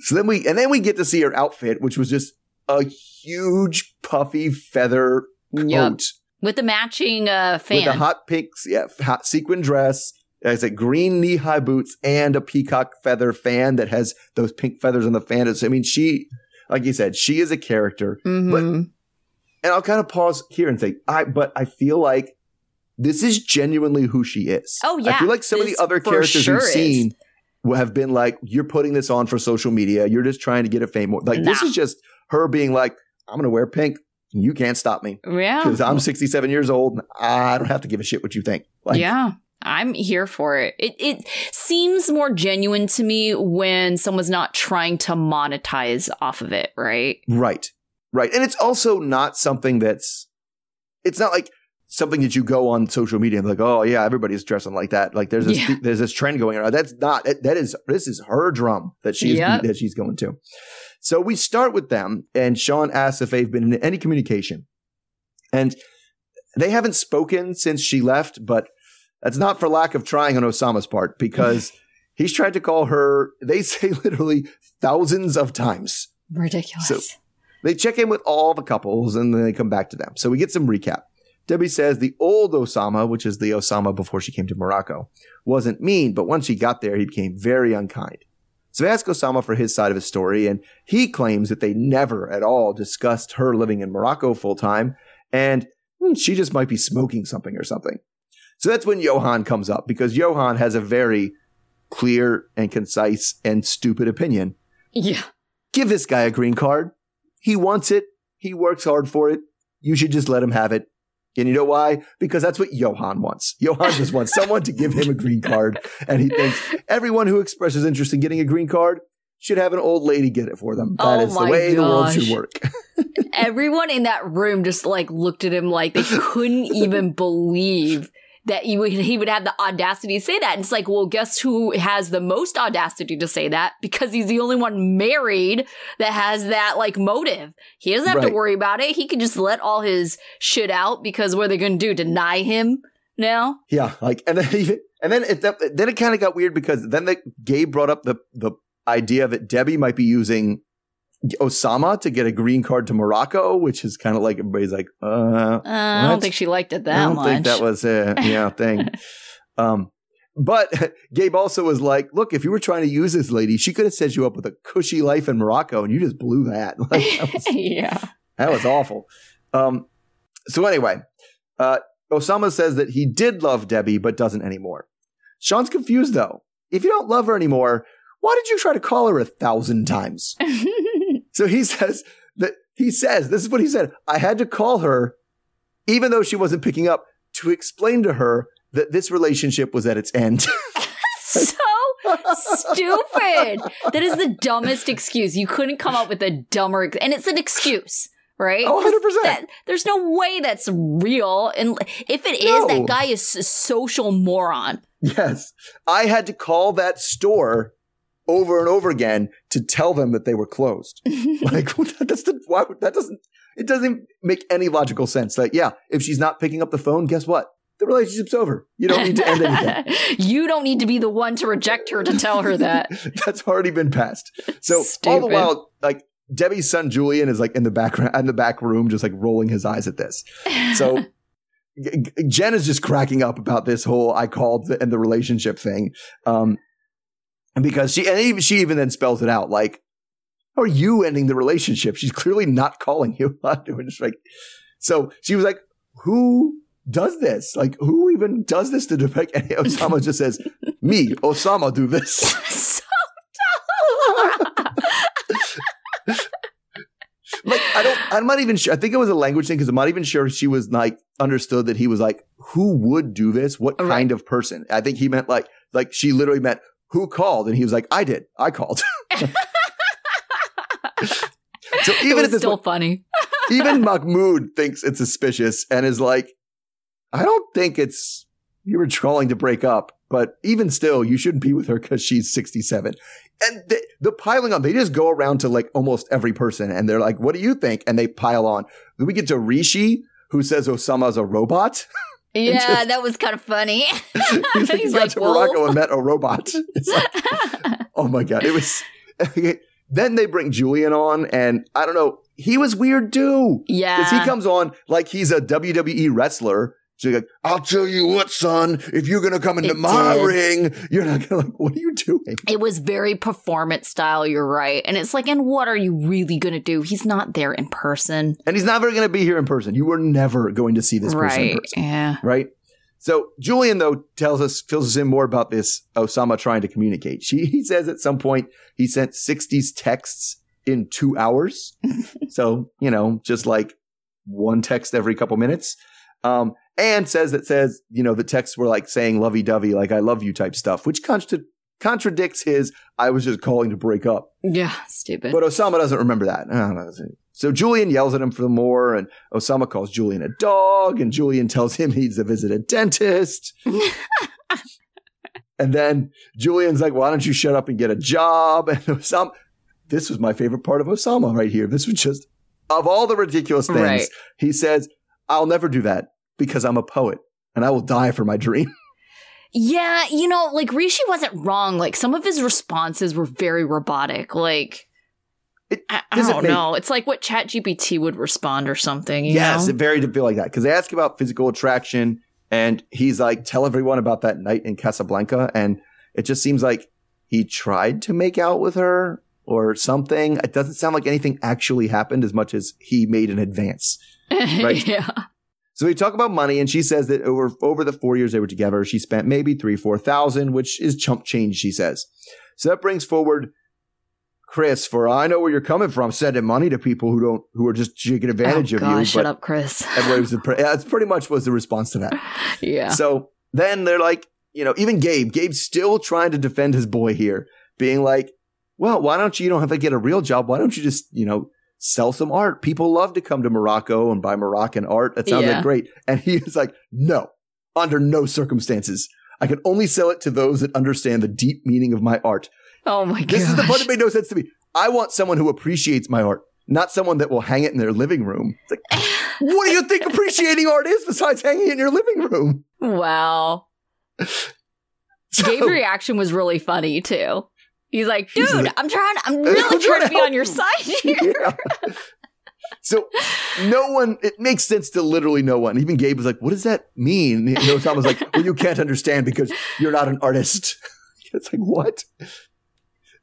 Speaker 3: So then we, and then we get to see her outfit, which was just a huge puffy feather coat
Speaker 4: Yep. With the matching uh, fan.
Speaker 3: with a hot pink, yeah, hot sequin dress. Has a green knee high boots and a peacock feather fan that has those pink feathers on the fan. It's- I mean, she, like you said, she is a character.
Speaker 4: Mhm.
Speaker 3: And I'll kind of pause here and say, I, but I feel like this is genuinely who she is.
Speaker 4: Oh, yeah.
Speaker 3: I feel like some of the other characters
Speaker 4: sure
Speaker 3: we've
Speaker 4: is.
Speaker 3: seen have been like, you're putting this on for social media. You're just trying to get a fame more. Like this is just her being like, I'm going to wear pink You can't stop me
Speaker 4: Yeah.
Speaker 3: because I'm 67 years old. And I don't have to give a shit what you think. Like,
Speaker 4: yeah. I'm here for it. It it seems more genuine to me when someone's not trying to monetize off of it, right?
Speaker 3: Right. Right. And it's also not something that's, it's not like something that you go on social media and like, oh yeah, everybody's dressing like that. Like there's this,
Speaker 4: Yeah.
Speaker 3: there's this trend going on. That's not, that that is, this is her drum that she's,
Speaker 4: Yep.
Speaker 3: that she's going to. So we start with them and Shaun asks if they've been in any communication and they haven't spoken since she left, but that's not for lack of trying on Oussama's part because he's tried to call her, they say literally thousands of times.
Speaker 4: Ridiculous.
Speaker 3: So- They check in with all the couples and then they come back to them. So we get some recap. Debbie says the old Oussama, which is the Oussama before she came to Morocco, wasn't mean, but once he got there, he became very unkind. So they ask Oussama for his side of his story, and he claims that they never at all discussed her living in Morocco full time, and hmm, she just might be smoking something or something. So that's when Johan comes up because Johan has a very clear and concise and stupid opinion
Speaker 4: yeah.
Speaker 3: give this guy a green card. He wants it. He works hard for it. You should just let him have it. And you know why? Because that's what Johan wants. Johan just wants someone to give him a green card. And he thinks everyone who expresses interest in getting a green card should have an old lady get it for them. That
Speaker 4: Oh
Speaker 3: is the way the world should work.
Speaker 4: Everyone in that room just like looked at him like they couldn't even believe that he would he would have the audacity to say that. And it's like, well, guess who has the most audacity to say that? Because he's the only one married that has that like motive. He doesn't have
Speaker 3: Right.
Speaker 4: to worry about it. He can just let all his shit out because what are they gonna do? Deny him now?
Speaker 3: Yeah, like and then even and then it then it kind of got weird because then the gay brought up the the idea that Debbie might be using Oussama to get a green card to Morocco, which is kind of like everybody's like, uh,
Speaker 4: Uh, I don't think she liked it that much.
Speaker 3: I don't
Speaker 4: much.
Speaker 3: think that was a yeah thing. um, but Gabe also was like, "Look, if you were trying to use this lady, she could have set you up with a cushy life in Morocco, and you just blew that. Like, that, was,
Speaker 4: yeah.
Speaker 3: that was awful." Um, so anyway, uh, Oussama says that he did love Debbie, but doesn't anymore. Shaun's confused though. If you don't love her anymore, why did you try to call her a thousand times? So he says that he says, this is what he said. I had to call her, even though she wasn't picking up, to explain to her that this relationship was at its end.
Speaker 4: so stupid. That is the dumbest excuse. You couldn't come up with a dumber, ex- and it's an excuse, right?
Speaker 3: Oh, 100%.
Speaker 4: That- there's no way that's real. And if it is,
Speaker 3: No.
Speaker 4: that guy is a social moron.
Speaker 3: yes. I had to call that store over and over again to tell them that they were closed. like that's the why that doesn't it doesn't make any logical sense. Like, yeah, if she's not picking up the phone, guess what? The relationship's over. You don't need to end anything.
Speaker 4: you don't need to be the one to reject her to tell her that.
Speaker 3: That's already been passed. So all the while, like Debbie's son Julian is like in the background, in the back room, just like rolling his eyes at this. So Jenn is just cracking up about this whole I called the, and the relationship thing, um, and because she and even, she even then spells it out like, "How are you ending the relationship?" She's clearly not calling you. It was like, so she was like, "Who?" Does this like who even does this to Defek? And Oussama just says, "Me, Oussama, do this."
Speaker 4: so
Speaker 3: like I don't I'm not even sure I think it was a language thing because I'm not even sure she was like understood that he was like who would do this what
Speaker 4: Right.
Speaker 3: kind of person I think he meant like like she literally meant who called? And he was like I did. I called. So
Speaker 4: it
Speaker 3: even
Speaker 4: was
Speaker 3: this
Speaker 4: still
Speaker 3: point,
Speaker 4: funny.
Speaker 3: even Mahmoud thinks it's suspicious and is like I don't think it's you were trying to break up but even still you shouldn't be with her because she's 67 and the, the piling on they just go around to like almost every person and they're like what do you think? And they pile on. Then we get to rishi who says oussama's a robot
Speaker 4: Yeah,
Speaker 3: just-
Speaker 4: that was kind of funny.
Speaker 3: he's like, he
Speaker 4: He's
Speaker 3: got
Speaker 4: like,
Speaker 3: to morocco and met a robot It's like, oh my god it was then they bring julian on and i don't know he was weird too
Speaker 4: yeah.
Speaker 3: because he comes on like he's a WWE wrestler. So you're like, I'll tell you what, son, if you're gonna come into
Speaker 4: It
Speaker 3: my
Speaker 4: did.
Speaker 3: ring, you're not gonna like, what are you doing?
Speaker 4: It was very performance style, you're right. And it's like, and what are you really going to do? He's not there in person.
Speaker 3: And he's never gonna be here in person. You were never going to see this person in
Speaker 4: right.
Speaker 3: person.
Speaker 4: Yeah.
Speaker 3: Right? So Julian though tells us fills us in more about this Oussama trying to communicate. She he says at some point he sent 60s texts in two hours. so, you know, just like one text every couple minutes. Um, and says that says, you know, the texts were like saying lovey dovey, like I love you type stuff, which contra- contradicts his I was just calling to break up.
Speaker 4: Yeah, stupid.
Speaker 3: But Oussama doesn't remember that. So Julian yells at him for more, and Oussama calls Julian a dog, and Julian tells him he needs to visit a dentist. and then Julian's like, Why don't you shut up and get a job? And Oussama, this was my favorite part of Oussama right here. This was just, of all the ridiculous things, right. he says, I'll never do that because I'm a poet and I will die for my dream.
Speaker 4: Yeah, you know, like Rishi wasn't wrong. Like some of his responses were very robotic. Like it I, I don't make, know. It's like what ChatGPT would respond or something.
Speaker 3: yes,
Speaker 4: know?
Speaker 3: it very to feel like that because they ask about physical attraction, and he's like, "Tell everyone about that night in Casablanca," and it just seems like he tried to make out with her or something. It doesn't sound like anything actually happened as much as he made an advance. Right?
Speaker 4: yeah.
Speaker 3: So we talk about money, and she says that over over the four years they were together, she spent maybe three, four thousand, which is chump change, she says. So that brings forward Kris for I know where you're coming from, sending money to people who don't who are just taking advantage
Speaker 4: oh,
Speaker 3: of
Speaker 4: gosh,
Speaker 3: you.
Speaker 4: Shut up, Kris.
Speaker 3: that's pretty much was the response to that.
Speaker 4: yeah.
Speaker 3: So then they're like, you know, even Gabe, Gabe's still trying to defend his boy here, being like, well, why don't you, you don't have to get a real job. Why don't you just, you know, sell some art. People love to come to Morocco and buy Moroccan art. That sounds yeah. like great. And he was like, no, under no circumstances. I can only sell it to those that understand the deep meaning of my art.
Speaker 4: Oh my god.
Speaker 3: This is the part that made no sense to me. I want someone who appreciates my art, not someone that will hang it in their living room. It's like, what do you think appreciating art is besides hanging it in your living room?
Speaker 4: Wow. So, Gabe's reaction was really funny too. He's like, dude, like, I'm trying, I'm really I'm trying, to be on your side here. Yeah.
Speaker 3: So no one, it makes sense to literally no one. Even Gabe was like, what does that mean? Know, Tom was like, well, you can't understand because you're not an artist. it's like, what?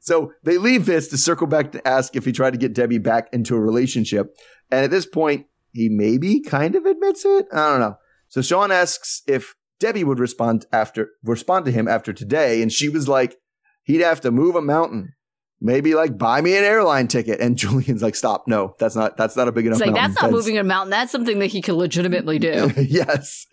Speaker 3: So they leave this to circle back to ask if he tried to get Debbie back into a relationship. And at this point, he maybe kind of admits it. I don't know. So Shaun asks if Debbie would respond after respond to him after today, and she was like, he'd have to move a mountain. Maybe like buy me an airline ticket. And Julian's like, stop. No, that's not, that's not a big enough
Speaker 4: it's like,
Speaker 3: mountain.
Speaker 4: That's not moving a mountain. That's something that he can legitimately do.
Speaker 3: yes.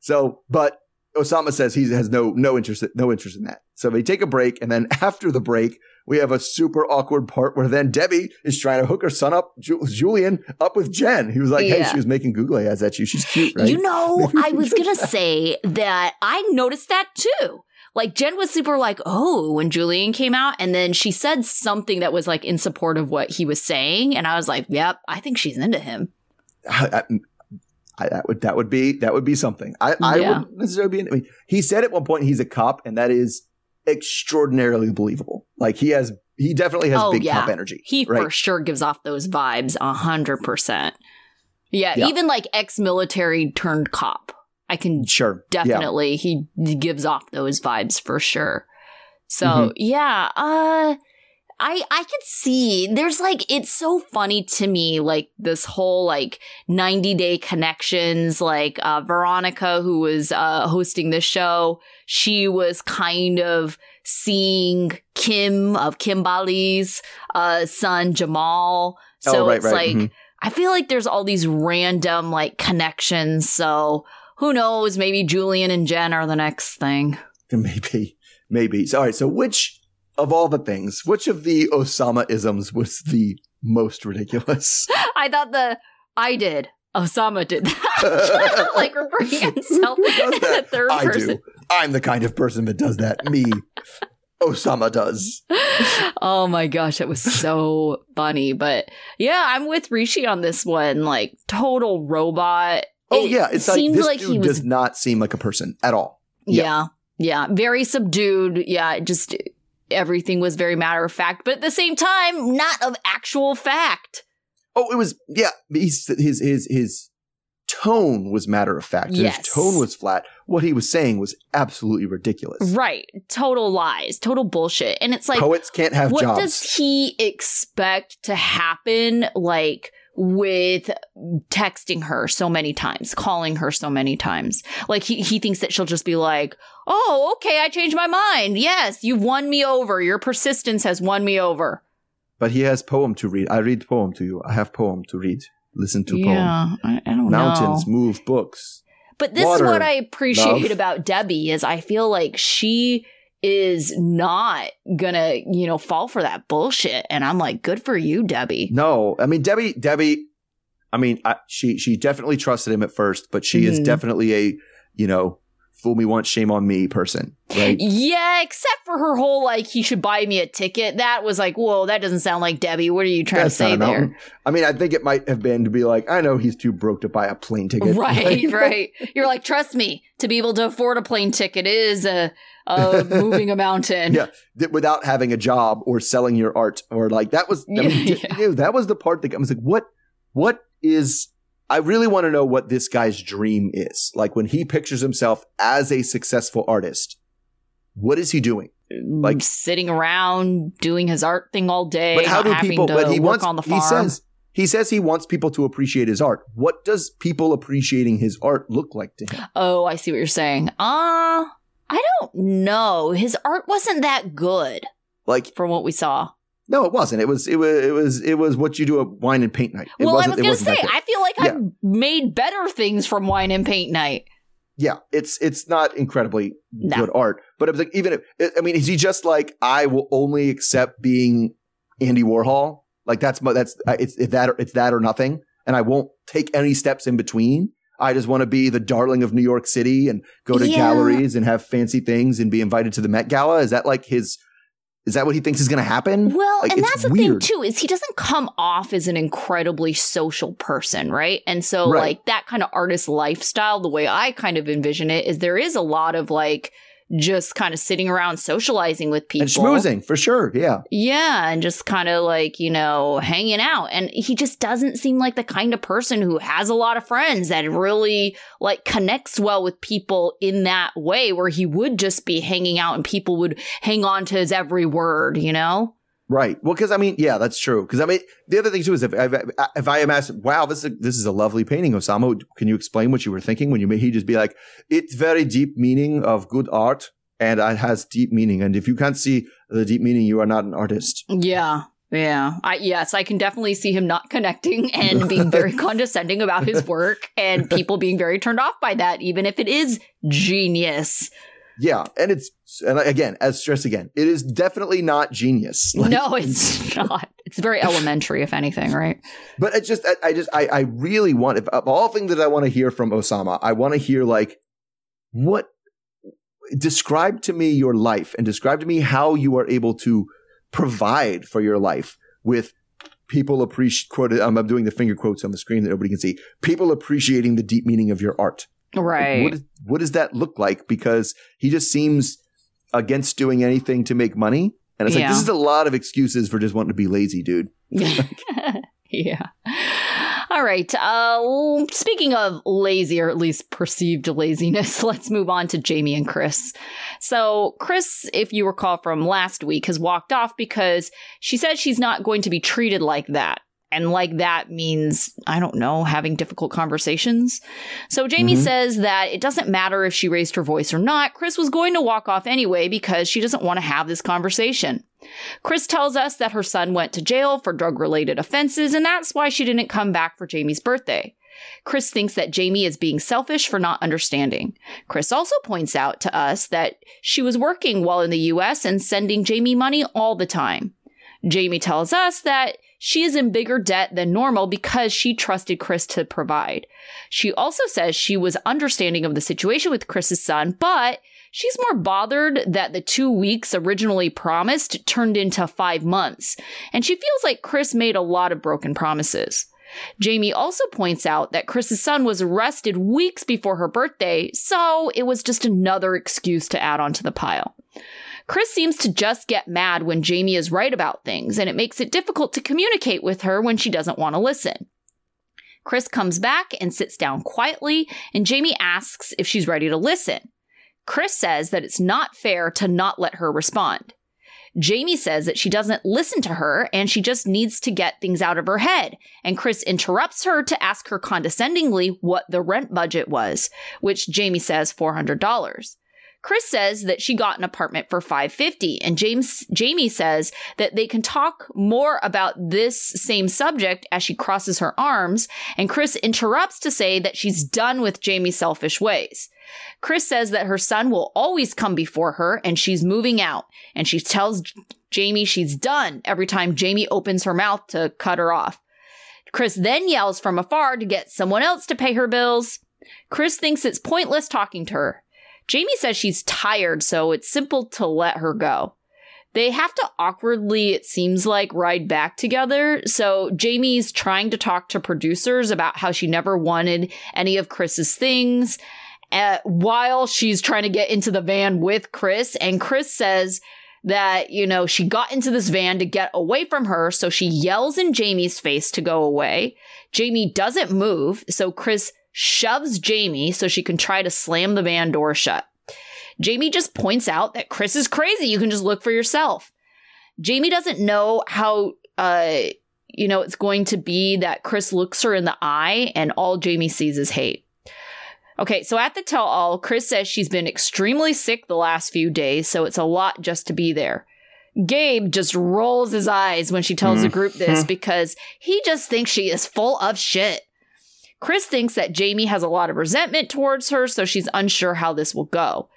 Speaker 3: So, but Oussama says he has no, no interest, no interest in that. So they take a break. And then after the break, we have a super awkward part where then Debbie is trying to hook her son up, Ju- Julian, up with Jenn. He was like, yeah. hey, she was making googly eyes at you. She's cute, right?
Speaker 4: You know, I was going to say that I noticed that too. Like Jenn was super like, oh, when Julian came out, and then she said something that was like in support of what he was saying, and I was like, yep, I think she's into him.
Speaker 3: I, I, that would that would be that would be something. I, I yeah. wouldn't necessarily be. Into, I mean, he said at one point he's a cop, and that is extraordinarily believable. Like he has, he definitely has oh, big yeah. cop energy.
Speaker 4: He
Speaker 3: right?
Speaker 4: for sure gives off those vibes a hundred percent. Yeah, yeah, even like ex-military turned cop. I can
Speaker 3: sure
Speaker 4: definitely yeah. he gives off those vibes for sure. So mm-hmm. yeah, uh I I could see there's like it's so funny to me like this whole like 90 day connections like uh Veronica who was uh hosting the show she was kind of seeing Kim of Kimbali's uh son Jamal so oh, right, it's right. like mm-hmm. I feel like there's all these random like connections so who knows? Maybe Julian and Jenn are the next thing.
Speaker 3: Maybe, maybe. So, all right. So, which of all the things, which of the Oussama isms was the most ridiculous?
Speaker 4: I thought the I did. Oussama did that. like referring himself in the third
Speaker 3: I
Speaker 4: person.
Speaker 3: do. I'm the kind of person that does that. Me. Oussama does.
Speaker 4: Oh my gosh, that was so funny. But yeah, I'm with Rishi on this one. Like total robot.
Speaker 3: Oh it yeah, it's like like he was, does not seem like a person at all.
Speaker 4: Yeah. yeah, yeah, very subdued. Yeah, just everything was very matter of fact, but at the same time, not of actual fact.
Speaker 3: Oh, it was yeah. He's, his his his tone was matter of fact. Yes. His tone was flat. What he was saying was absolutely ridiculous.
Speaker 4: Right. Total lies. Total bullshit. And it's like
Speaker 3: poets can't have
Speaker 4: what
Speaker 3: jobs.
Speaker 4: does he expect to happen? Like with texting her so many times, calling her so many times. Like he, he thinks that she'll just be like, Oh, okay, I changed my mind. Yes, you've won me over. Your persistence has won me over.
Speaker 3: But he has poem to read. I read poem to you. I have poem to read. listen to poem.
Speaker 4: yeah, I, I don't
Speaker 3: Mountains
Speaker 4: know.
Speaker 3: move books.
Speaker 4: But this
Speaker 3: Water,
Speaker 4: is what I appreciate
Speaker 3: love.
Speaker 4: about Debbie is I feel like she is not gonna, you know, fall for that bullshit. And I'm like, good for you, Debbie.
Speaker 3: No, I mean Debbie. Debbie. I mean, I, she she definitely trusted him at first, but she is
Speaker 4: Mhm.
Speaker 3: definitely a you know fool me once, shame on me person, right?
Speaker 4: Yeah, except for her whole like he should buy me a ticket. That was like, whoa, that doesn't sound like Debbie. What are you trying
Speaker 3: That's
Speaker 4: to say there?
Speaker 3: I mean, I think it might have been to be like, I know he's too broke to buy a plane ticket,
Speaker 4: Right, right. You're like, trust me, to be able to afford a plane ticket is a, moving a mountain.
Speaker 3: Yeah. Without having a job or selling your art or like that was I mean,
Speaker 4: Yeah,
Speaker 3: that was the part that I was like, what what is I really want to know what this guy's dream is. Like when he pictures himself as a successful artist, what is he doing?
Speaker 4: Like
Speaker 3: Like-
Speaker 4: sitting around doing his art thing all day,
Speaker 3: But how do people but he wants
Speaker 4: on the farm.
Speaker 3: he says he says he wants people to appreciate his art. What does people appreciating his art look like to him?
Speaker 4: oh, I see what you're saying. Uh I don't know. His art wasn't that good
Speaker 3: Like
Speaker 4: from what we saw.
Speaker 3: No, it wasn't. It was it was it was it was what you do at wine and paint night. It
Speaker 4: well, I
Speaker 3: wasn't
Speaker 4: was gonna say. I feel like
Speaker 3: Yeah.
Speaker 4: I've made better things from wine and paint night.
Speaker 3: yeah, it's it's not incredibly
Speaker 4: No.
Speaker 3: good art, but it was like even if I mean, is he just like I will only accept being Andy Warhol? Like that's my that's it's it's that or, it's that or nothing, and I won't take any steps in between. I just want to be the darling of New York City and go to
Speaker 4: Yeah.
Speaker 3: galleries and have fancy things and be invited to the Met Gala. Is that like his? Is that what he thinks is going to happen?
Speaker 4: Well,
Speaker 3: Like,
Speaker 4: and that's the
Speaker 3: weird.
Speaker 4: thing too is he doesn't come off as an incredibly social person, right? And so
Speaker 3: Right.
Speaker 4: like that kind of artist lifestyle, the way I kind of envision it is there is a lot of like just kind of sitting around socializing with people
Speaker 3: and schmoozing for sure. Yeah,
Speaker 4: Yeah, and just kind of like, you know, hanging out. And he just doesn't seem like the kind of person who has a lot of friends that really like connects well with people in that way where he would just be hanging out and people would hang on to his every word, you know?
Speaker 3: Right. Well, because I mean, yeah, that's true. Because I mean, the other thing too is if if, if I am asked, "Wow, this is a, this is a lovely painting, Oussama. Can you explain what you were thinking when you made?" He just be like, "It's very deep meaning of good art, and it has deep meaning. And if you can't see the deep meaning, you are not an artist."
Speaker 4: Yeah. Yeah. I yes, I can definitely see him not connecting and being very condescending about his work and people being very turned off by that, even if it is genius.
Speaker 3: Yeah, and it's and again, as stress again, it is definitely not genius. Like,
Speaker 4: no, it's not. It's very elementary, if anything, right?
Speaker 3: But it just, I, I just, I, I really want, if, of all things that I want to hear from Oussama, I want to hear like, what, describe to me your life and describe to me how you are able to provide for your life with people appreciate, quoted, I'm doing the finger quotes on the screen that nobody can see, people appreciating the deep meaning of your art.
Speaker 4: Right.
Speaker 3: what, is, what does that look like? Because he just seems against doing anything to make money. And it's like, this is a lot of excuses for just wanting to be lazy, dude.
Speaker 4: yeah. All right. Uh, speaking of lazy, or at least perceived laziness, let's move on to Jeyme and Kris. So, Kris, if you recall from last week, has walked off because she said she's not going to be treated like that. And like that means, I don't know, having difficult conversations. So Jeyme
Speaker 3: Mhm.
Speaker 4: says that it doesn't matter if she raised her voice or not. Kris was going to walk off anyway because she doesn't want to have this conversation. Kris tells us that her son went to jail for drug related offenses, and that's why she didn't come back for Jeyme's birthday. Kris thinks that Jeyme is being selfish for not understanding. Kris also points out to us that she was working while in the US and sending Jeyme money all the time. Jeyme tells us that she is in bigger debt than normal because she trusted Kris to provide. She also says she was understanding of the situation with Kris's son, but she's more bothered that the two weeks originally promised turned into five months, and she feels like Kris made a lot of broken promises. Jeyme also points out that Kris's son was arrested weeks before her birthday, so it was just another excuse to add onto the pile. Kris seems to just get mad when Jeyme is right about things, and it makes it difficult to communicate with her when she doesn't want to listen. Kris comes back and sits down quietly, and Jeyme asks if she's ready to listen. Kris says that it's not fair to not let her respond. Jeyme says that she doesn't listen to her and she just needs to get things out of her head. And Kris interrupts her to ask her condescendingly what the rent budget was, which Jeyme says $400. Kris says that she got an apartment for 550 and James Jeyme says that they can talk more about this same subject as she crosses her arms and Kris interrupts to say that she's done with Jeyme's selfish ways. Kris says that her son will always come before her and she's moving out and she tells Jeyme she's done every time Jeyme opens her mouth to cut her off. Kris then yells from afar to get someone else to pay her bills. Kris thinks it's pointless talking to her. Jeyme says she's tired, so it's simple to let her go. They have to awkwardly, it seems like, ride back together. So Jeyme's trying to talk to producers about how she never wanted any of Kris's things uh, while she's trying to get into the van with Kris. And Kris says that, you know, she got into this van to get away from her. So she yells in Jeyme's face to go away. Jeyme doesn't move. So Kris shoves Jeyme so she can try to slam the van door shut. Jeyme just points out that Kris is crazy. You can just look for yourself. Jeyme doesn't know how, uh, you know, it's going to be that Kris looks her in the eye and all Jeyme sees is hate. Okay, so at the tell all, Kris says she's been extremely sick the last few days, so it's a lot just to be there. Gabe just rolls his eyes when she tells the group this mm-hmm. because he just thinks she is full of shit. Kris thinks that Jeyme has a lot of resentment towards her, so she's unsure how this will go.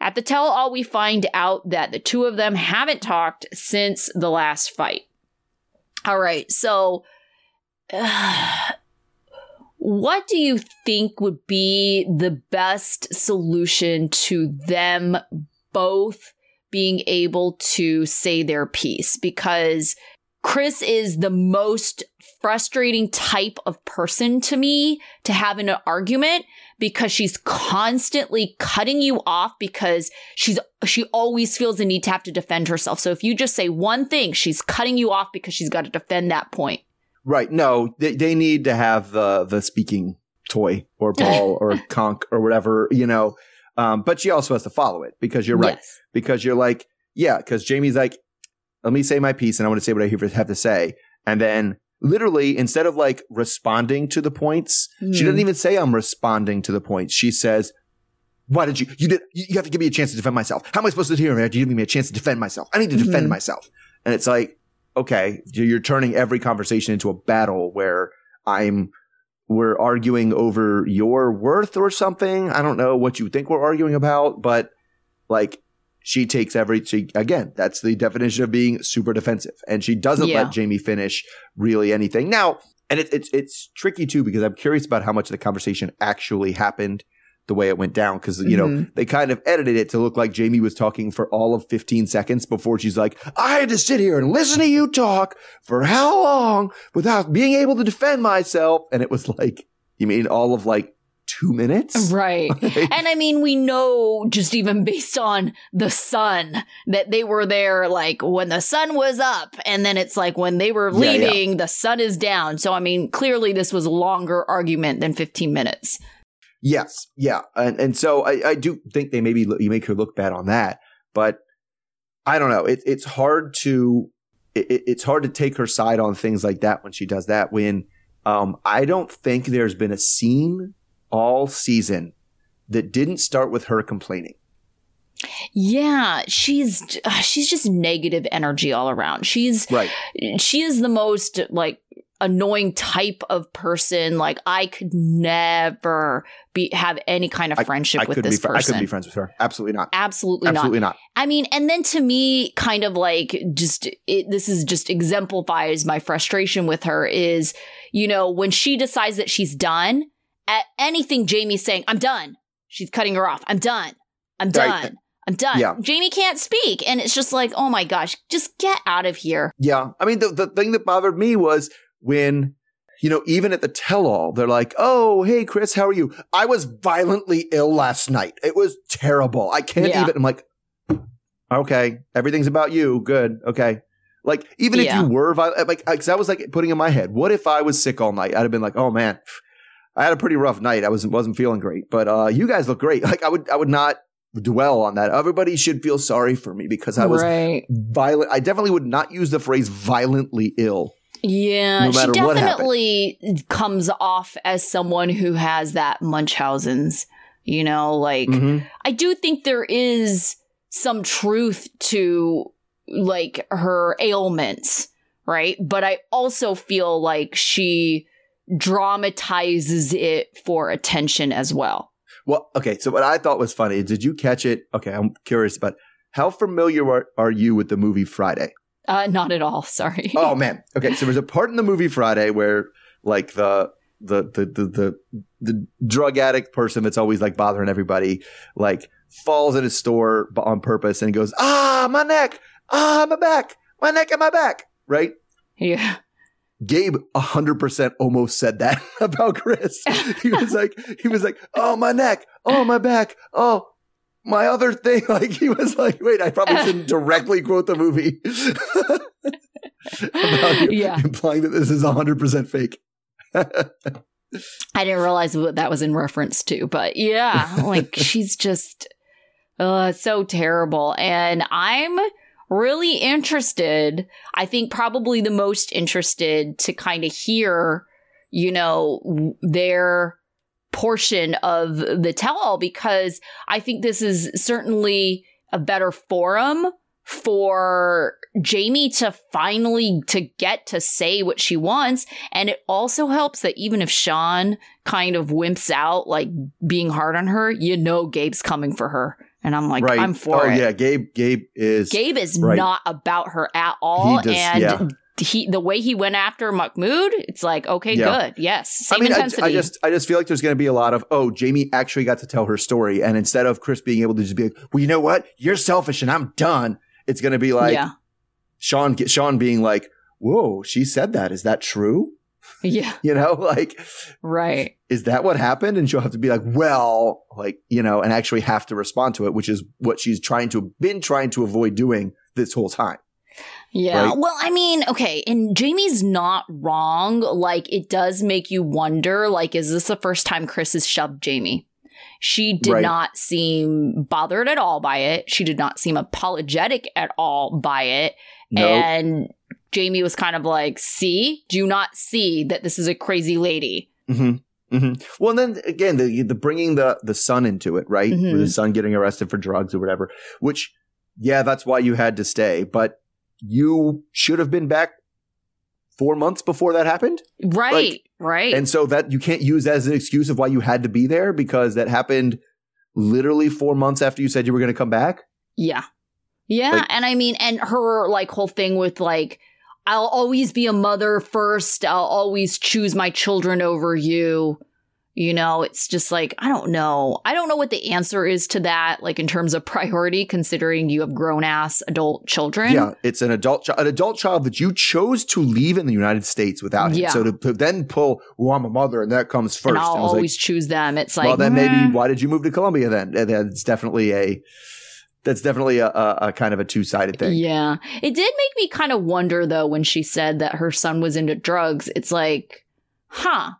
Speaker 4: At the tell all, we find out that the two of them haven't talked since the last fight. All right, so uh, what do you think would be the best solution to them both being able to say their piece? Because Kris is the most frustrating type of person to me to have in an argument because she's constantly cutting you off because she's she always feels the need to have to defend herself. So if you just say one thing, she's cutting you off because she's got to defend that point.
Speaker 3: Right. No, they, they need to have the the speaking toy or ball or conch or whatever, you know. Um, but she also has to follow it because you're right. Yes. Because you're like, yeah, because Jeyme's like, let me say my piece and I want to say what I have to say. And then literally instead of like responding to the points, mm. she doesn't hmm. even say I'm responding to the points. She says, why did you, you did, you have to give me a chance to defend myself. How am I supposed to hear after you give me a chance to defend myself? I need to defend mm-hmm. myself. And it's like, okay, you're turning every conversation into a battle where I'm, we're arguing over your worth or something. I don't know what you think we're arguing about, but like she takes every she again that's the definition of being super defensive and she doesn't yeah. let jeyme finish really anything now and it, it's it's tricky too because i'm curious about how much of the conversation actually happened the way it went down because you mm-hmm. know they kind of edited it to look like jeyme was talking for all of 15 seconds before she's like i had to sit here and listen to you talk for how long without being able to defend myself and it was like you mean all of like two minutes.
Speaker 4: Right. and I mean, we know just even based on the sun that they were there like when the sun was up. And then it's like when they were leaving, yeah, yeah. the sun is down. So, I mean, clearly this was a longer argument than 15 minutes.
Speaker 3: Yes. Yeah. And, and so I, I do think they maybe you make her look bad on that. But I don't know. It, it's hard to. It, it's hard to take her side on things like that when she does that. When um, I don't think there's been a scene all season that didn't start with her complaining.
Speaker 4: Yeah, she's uh, she's just negative energy all around. She's
Speaker 3: right.
Speaker 4: She is the most like annoying type of person. Like I could never be have any kind of friendship I, I with this fr- person. I
Speaker 3: couldn't be friends with her. Absolutely not.
Speaker 4: Absolutely,
Speaker 3: Absolutely not. not.
Speaker 4: I mean, and then to me, kind of like just it, this is just exemplifies my frustration with her. Is you know when she decides that she's done at anything Jeyme's saying, I'm done. She's cutting her off. I'm done. I'm done. Right. I'm done. Yeah. Jeyme can't speak. And it's just like, oh my gosh, just get out of here.
Speaker 3: Yeah. I mean, the, the thing that bothered me was when, you know, even at the tell all, they're like, oh, hey, Kris, how are you? I was violently ill last night. It was terrible. I can't yeah. even. I'm like, okay, everything's about you. Good. Okay. Like, even yeah. if you were violent, like, cause I was like putting in my head, what if I was sick all night? I'd have been like, oh man, I had a pretty rough night. I wasn't wasn't feeling great, but uh, you guys look great. Like I would I would not dwell on that. Everybody should feel sorry for me because I was right. violent. I definitely would not use the phrase violently ill.
Speaker 4: Yeah, no she definitely comes off as someone who has that Munchausen's You know, like
Speaker 3: Mhm.
Speaker 4: I do think there is some truth to like her ailments, right? But I also feel like she dramatizes it for attention as well.
Speaker 3: Well, okay. So what I thought was funny, did you catch it? Okay, I'm curious about how familiar are, are you with the movie Friday?
Speaker 4: Uh, not at all. Sorry.
Speaker 3: Oh man. Okay, so there's a part in the movie Friday where like the the the the the, the drug addict person that's always like bothering everybody like falls at a store on purpose and goes, "Ah, my neck. Ah, my back. My neck and my back." Right?
Speaker 4: Yeah.
Speaker 3: Gabe 100% almost said that about Kris. He was like he was like, "Oh, my neck. Oh, my back. Oh, my other thing." Like he was like, "Wait, I probably shouldn't directly quote the movie." About you,
Speaker 4: Yeah.
Speaker 3: implying that this is 100% fake.
Speaker 4: I didn't realize what that was in reference to, but yeah, like she's just uh so terrible. And I'm really interested, I think probably the most interested to kind of hear, you know, their portion of the tell all because I think this is certainly a better forum for Jeyme to finally to get to say what she wants. And it also helps that even if Shaun kind of wimps out like being hard on her you know Gabe's coming for her and I'm like
Speaker 3: right.
Speaker 4: I'm for
Speaker 3: oh,
Speaker 4: it
Speaker 3: yeah. Gabe, Gabe is.
Speaker 4: Gabe is
Speaker 3: Right.
Speaker 4: not about her at all
Speaker 3: He just-
Speaker 4: and
Speaker 3: yeah.
Speaker 4: he the way he went after Mahmoud it's like okay
Speaker 3: Yeah.
Speaker 4: good yes
Speaker 3: I
Speaker 4: same
Speaker 3: mean, I,
Speaker 4: intensity
Speaker 3: I just, I just feel like there's going to be a lot of, oh, Jeyme actually got to tell her story, and instead of Kris being able to just be like, well, you know what, you're selfish, and I'm done. It's going to be like
Speaker 4: yeah
Speaker 3: Shaun, Shaun being like, whoa, she said that. Is that true?
Speaker 4: yeah
Speaker 3: You know, like,
Speaker 4: right
Speaker 3: is that what happened? And she'll have to be like, well, like, you know, and actually have to respond to it, which is what she's trying to, been trying to avoid doing this whole time.
Speaker 4: Yeah.
Speaker 3: Right?
Speaker 4: Well, I mean, okay, and Jeyme's not wrong. Like, it does make you wonder, like, is this the first time Kris has shoved Jamie? She did
Speaker 3: Right.
Speaker 4: not seem bothered at all by it. She did not seem apologetic at all by it.
Speaker 3: No,
Speaker 4: And Jeyme was kind of like, see, do you not see that this is a crazy lady?
Speaker 3: hmm hmm Well, and then again, the the bringing the the son into it, right?
Speaker 4: Mhm.
Speaker 3: The son getting arrested for drugs or whatever. Which, yeah, that's why you had to stay, but you should have been back four months before that happened,
Speaker 4: Right, right.
Speaker 3: and so that you can't use as an excuse of why you had to be there because that happened literally four months after you said you were going to come back.
Speaker 4: Yeah. Yeah.
Speaker 3: Like-
Speaker 4: and I mean, and her like whole thing with like, I'll always be a mother first. I'll always choose my children over you. You know, it's just like, I don't know. I don't know what the answer is to that, like in terms of priority, considering you have grown ass adult children.
Speaker 3: Yeah, it's an adult child, an adult child that you chose to leave in the United States without him.
Speaker 4: Yeah.
Speaker 3: So to, to then pull, well, I'm a mother, and that comes first.
Speaker 4: And I'll
Speaker 3: I was like,
Speaker 4: always choose them. It's like,
Speaker 3: well, then maybe why did you move to Colombia then? And That's definitely a that's definitely a, a, a kind of a two sided thing.
Speaker 4: Yeah. It did make me kind of wonder though when she said that her son was into drugs. It's like, huh,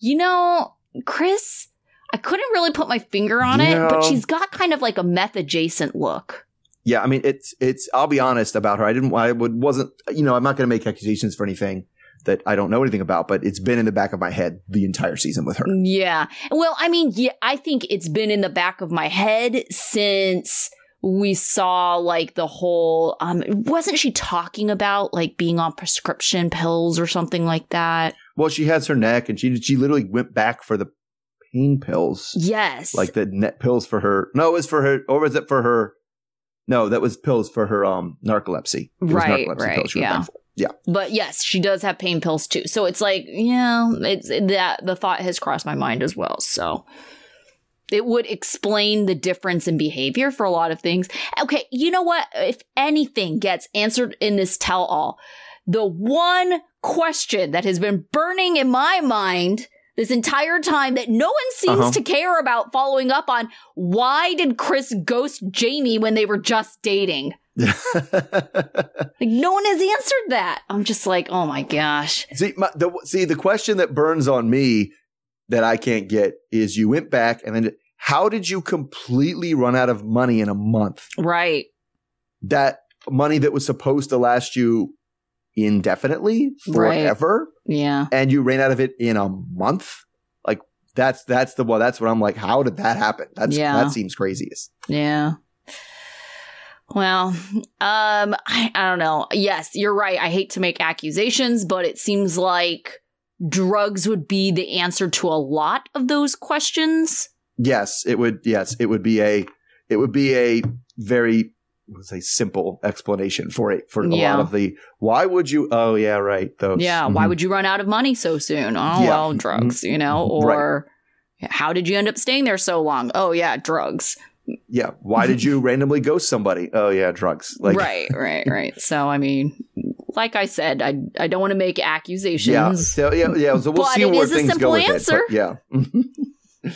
Speaker 4: you know, Kris, I couldn't really put my finger on it,
Speaker 3: No.
Speaker 4: but she's got kind of like a meth adjacent look.
Speaker 3: Yeah, I mean it's it's. I'll be honest about her. I didn't. I would wasn't. You know, I'm not going to make accusations for anything that I don't know anything about. But it's been in the back of my head the entire season with her.
Speaker 4: Yeah. Well, I mean, yeah, I think it's been in the back of my head since we saw like the whole um wasn't she talking about like being on prescription pills or something like that?
Speaker 3: Well, she has her neck, and she she literally went back for the pain pills,
Speaker 4: Yes.
Speaker 3: like the net pills for her. No, it was for her, or was it for her? No, that was pills for her um narcolepsy. It
Speaker 4: Right,
Speaker 3: narcolepsy
Speaker 4: right, yeah.
Speaker 3: Yeah.
Speaker 4: But yes, she does have pain pills too. So it's like, yeah, it's that the thought has crossed my mind as well. So it would explain the difference in behavior for a lot of things. Okay, you know what? If anything gets answered in this tell all, the one question that has been burning in my mind this entire time that no one seems
Speaker 3: Uh-huh.
Speaker 4: to care about following up on why did Kris ghost Jeyme when they were just dating? Like no one has answered that. I'm just like, oh my gosh.
Speaker 3: See, my, the, see, the question that burns on me that I can't get is you went back and then how did you completely run out of money in a month?
Speaker 4: Right.
Speaker 3: That money that was supposed to last you indefinitely
Speaker 4: Right.
Speaker 3: forever
Speaker 4: Yeah.
Speaker 3: and you ran out of it in a month? Like That's that's the one. That's what I'm like. How did that happen? That's
Speaker 4: Yeah.
Speaker 3: that seems craziest.
Speaker 4: Yeah. Well, um, I, I don't know. Yes, you're right. I hate to make accusations, but it seems like drugs would be the answer to a lot of those questions.
Speaker 3: Yes, it would. Yes, it would be a. It would be a very let's say simple explanation for it for a lot of the. Why would you? Oh yeah, right. Those.
Speaker 4: Yeah. Why
Speaker 3: Mhm.
Speaker 4: would you run out of money so soon? Oh,
Speaker 3: Yeah.
Speaker 4: well, drugs, you know,
Speaker 3: Mhm. Right.
Speaker 4: or how did you end up staying there so long? Oh, yeah, drugs.
Speaker 3: Yeah. Why did you randomly ghost somebody? Oh yeah, drugs. Like
Speaker 4: right, right, right. So, I mean, like I said, I, I don't want to make accusations.
Speaker 3: Yeah. So yeah, yeah. So we'll
Speaker 4: But
Speaker 3: see
Speaker 4: it
Speaker 3: where
Speaker 4: is a
Speaker 3: things
Speaker 4: simple
Speaker 3: go with
Speaker 4: answer.
Speaker 3: it. Yeah.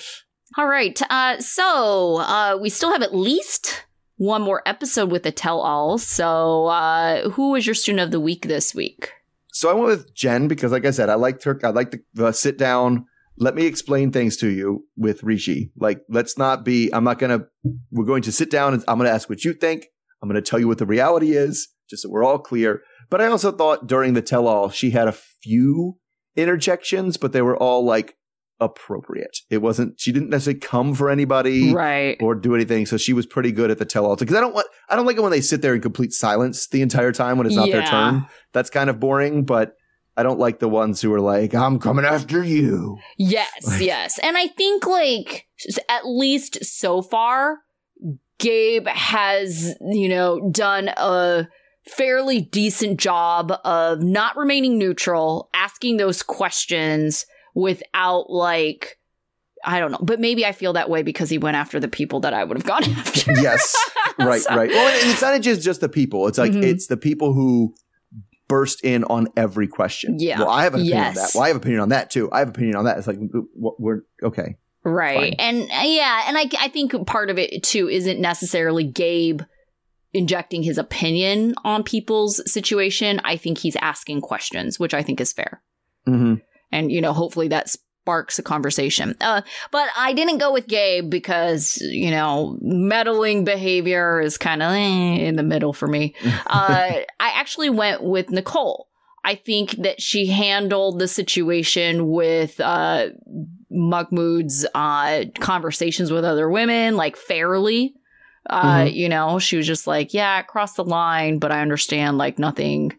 Speaker 4: All right. Uh, so uh, we still have at least one more episode with the tell all. So uh, who was your student of the week this week?
Speaker 3: So I went with Jenn because, like I said, I liked her. I like the sit down. Let me explain things to you with Rishi. Like, let's not be. I'm not gonna. We're going to sit down and I'm gonna ask what you think. I'm gonna tell you what the reality is, just so we're all clear. But I also thought during the tell all, she had a few interjections, but they were all like appropriate. It wasn't. She didn't necessarily come for anybody
Speaker 4: Right.
Speaker 3: or do anything. So she was pretty good at the tell all. Because I don't want. I don't like it when they sit there in complete silence the entire time when it's not their turn that's kind of boring, but I don't like the ones who are like, I'm coming after you.
Speaker 4: Yes, yes. And I think, like, at least so far, Gabe has, you know, done a fairly decent job of not remaining neutral, asking those questions without, like, I don't know. But maybe I feel that way because he went after the people that I would have gone after.
Speaker 3: Yes. right,
Speaker 4: So-
Speaker 3: right. Well, and it's not just, just the people. It's like,
Speaker 4: Mhm.
Speaker 3: it's the people who burst in on every question.
Speaker 4: Yeah.
Speaker 3: Well, I have an opinion on that. Well, I have an opinion on that too. I have an opinion on that. It's like, we're okay.
Speaker 4: Right.
Speaker 3: Fine.
Speaker 4: And uh, yeah, and I, I think part of it too isn't necessarily Gabe injecting his opinion on people's situation. I think he's asking questions, which I think is fair.
Speaker 3: Mm-hmm.
Speaker 4: And, you know, hopefully that sparks a conversation. Uh, but I didn't go with Gabe because, you know, meddling behavior is kind of eh, in the middle for me. Uh, I actually went with Nicole. I think that she handled the situation with uh, Mahmoud's uh, conversations with other women like fairly. Uh,
Speaker 3: Mhm.
Speaker 4: You know, she was just like, yeah, it crossed the line, but I understand like nothing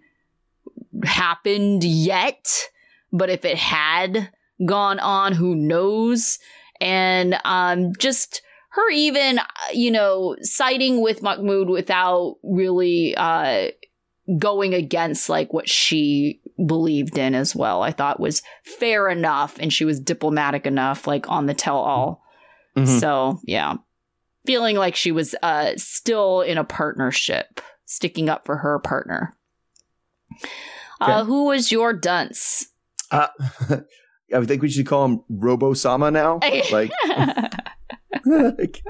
Speaker 4: happened yet. But if it had gone on, who knows? And um, just her even, uh, you know, siding with Mahmoud without really uh, going against like what she believed in as well. I thought was fair enough, and she was diplomatic enough, like on the tell all.
Speaker 3: Mhm.
Speaker 4: So yeah, feeling like she was uh, still in a partnership, sticking up for her partner. Uh, who was your dunce?
Speaker 3: Uh, I think we should call him Robo Sama now. Like, like,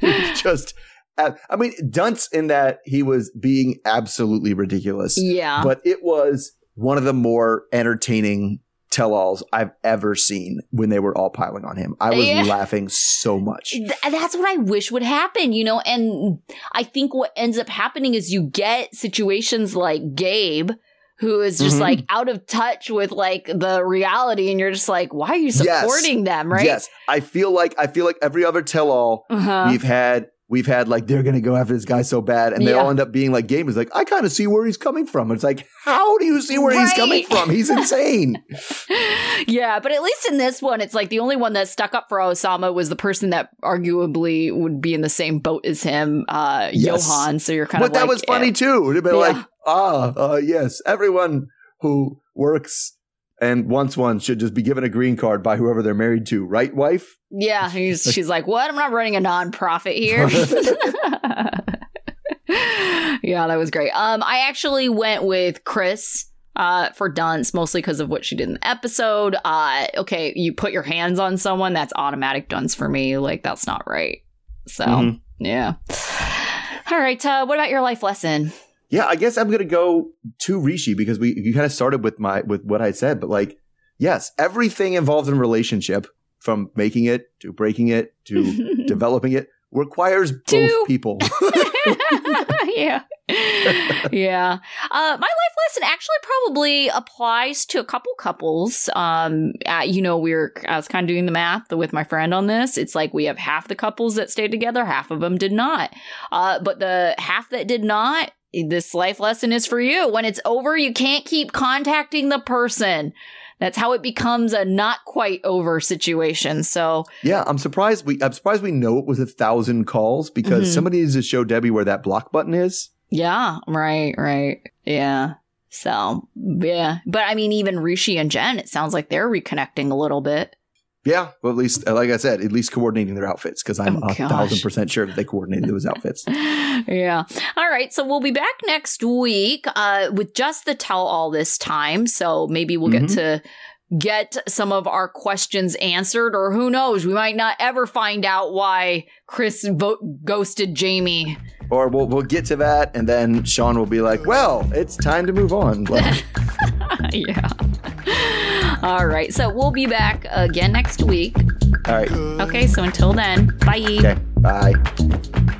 Speaker 3: just, I mean, dunce in that he was being absolutely ridiculous.
Speaker 4: yeah,
Speaker 3: but it was one of the more entertaining tell-alls I've ever seen when they were all piling on him. I was
Speaker 4: Yeah.
Speaker 3: laughing so much.
Speaker 4: Th- that's what I wish would happen, you know. And I think what ends up happening is you get situations like Gabe, who is just
Speaker 3: Mhm.
Speaker 4: like out of touch with like the reality, and you're just like, why are you
Speaker 3: Yes.
Speaker 4: supporting them, right?
Speaker 3: Yes, I feel like I feel like every other tell-all
Speaker 4: Uh-huh.
Speaker 3: we've had we've had like they're gonna go after this guy so bad, and they
Speaker 4: Yeah.
Speaker 3: all end up being like Gabe is like I kind of see where he's coming from. It's like how do you see where he's coming from? He's insane.
Speaker 4: yeah, but at least in this one, it's like the only one that stuck up for Oussama was the person that arguably would be in the same boat as him, uh,
Speaker 3: Yes.
Speaker 4: Johan. So you're kind of, but
Speaker 3: that
Speaker 4: like,
Speaker 3: was funny
Speaker 4: eh.
Speaker 3: too. They'd be
Speaker 4: Yeah.
Speaker 3: like, ah, uh, yes, everyone who works and wants one should just be given a green card by whoever they're married to, right, wife?
Speaker 4: Yeah, he's, she's like, "What? I'm not running a nonprofit here." yeah, that was great. Um, I actually went with Kris uh for dunce mostly because of what she did in the episode. Uh, okay, you put your hands on someone, that's automatic dunce for me. Like that's not right. So
Speaker 3: Mhm.
Speaker 4: yeah. All right. Uh, what about your life lesson?
Speaker 3: Yeah, I guess I'm gonna go to Rishi because we you kind of started with my with what I said, but like, yes, everything involved in relationship, from making it to breaking it to developing it, requires
Speaker 4: Two.
Speaker 3: both people.
Speaker 4: yeah. yeah. Uh, my life lesson actually probably applies to a couple couples. Um, uh, you know, we are I was kind of doing the math with my friend on this. It's like we have half the couples that stayed together, half of them did not. Uh, but the half that did not, this life lesson is for you. When it's over, you can't keep contacting the person. That's how it becomes a not quite over situation. So
Speaker 3: yeah, I'm surprised we I'm surprised we know it was a thousand calls because
Speaker 4: Mhm.
Speaker 3: somebody needs to show Debbie where that block button is.
Speaker 4: yeah, right, right, yeah. So yeah, but I mean, even Rishi and Jenn, it sounds like they're reconnecting a little bit.
Speaker 3: Yeah, well, at least, like I said, at least coordinating their outfits because I'm
Speaker 4: Oh,
Speaker 3: a
Speaker 4: gosh.
Speaker 3: thousand percent sure that they coordinated those outfits.
Speaker 4: yeah. All right. So we'll be back next week uh, with just the tell all this time. So maybe we'll get to get some of our questions answered, or who knows, we might not ever find out why Kris vo- ghosted Jeyme.
Speaker 3: Or we'll we'll get to that, and then Shaun will be like, "Well, it's time to move on." Like,
Speaker 4: yeah. All right. So we'll be back again next week.
Speaker 3: all right,
Speaker 4: Okay. So until then, bye.
Speaker 3: okay, bye.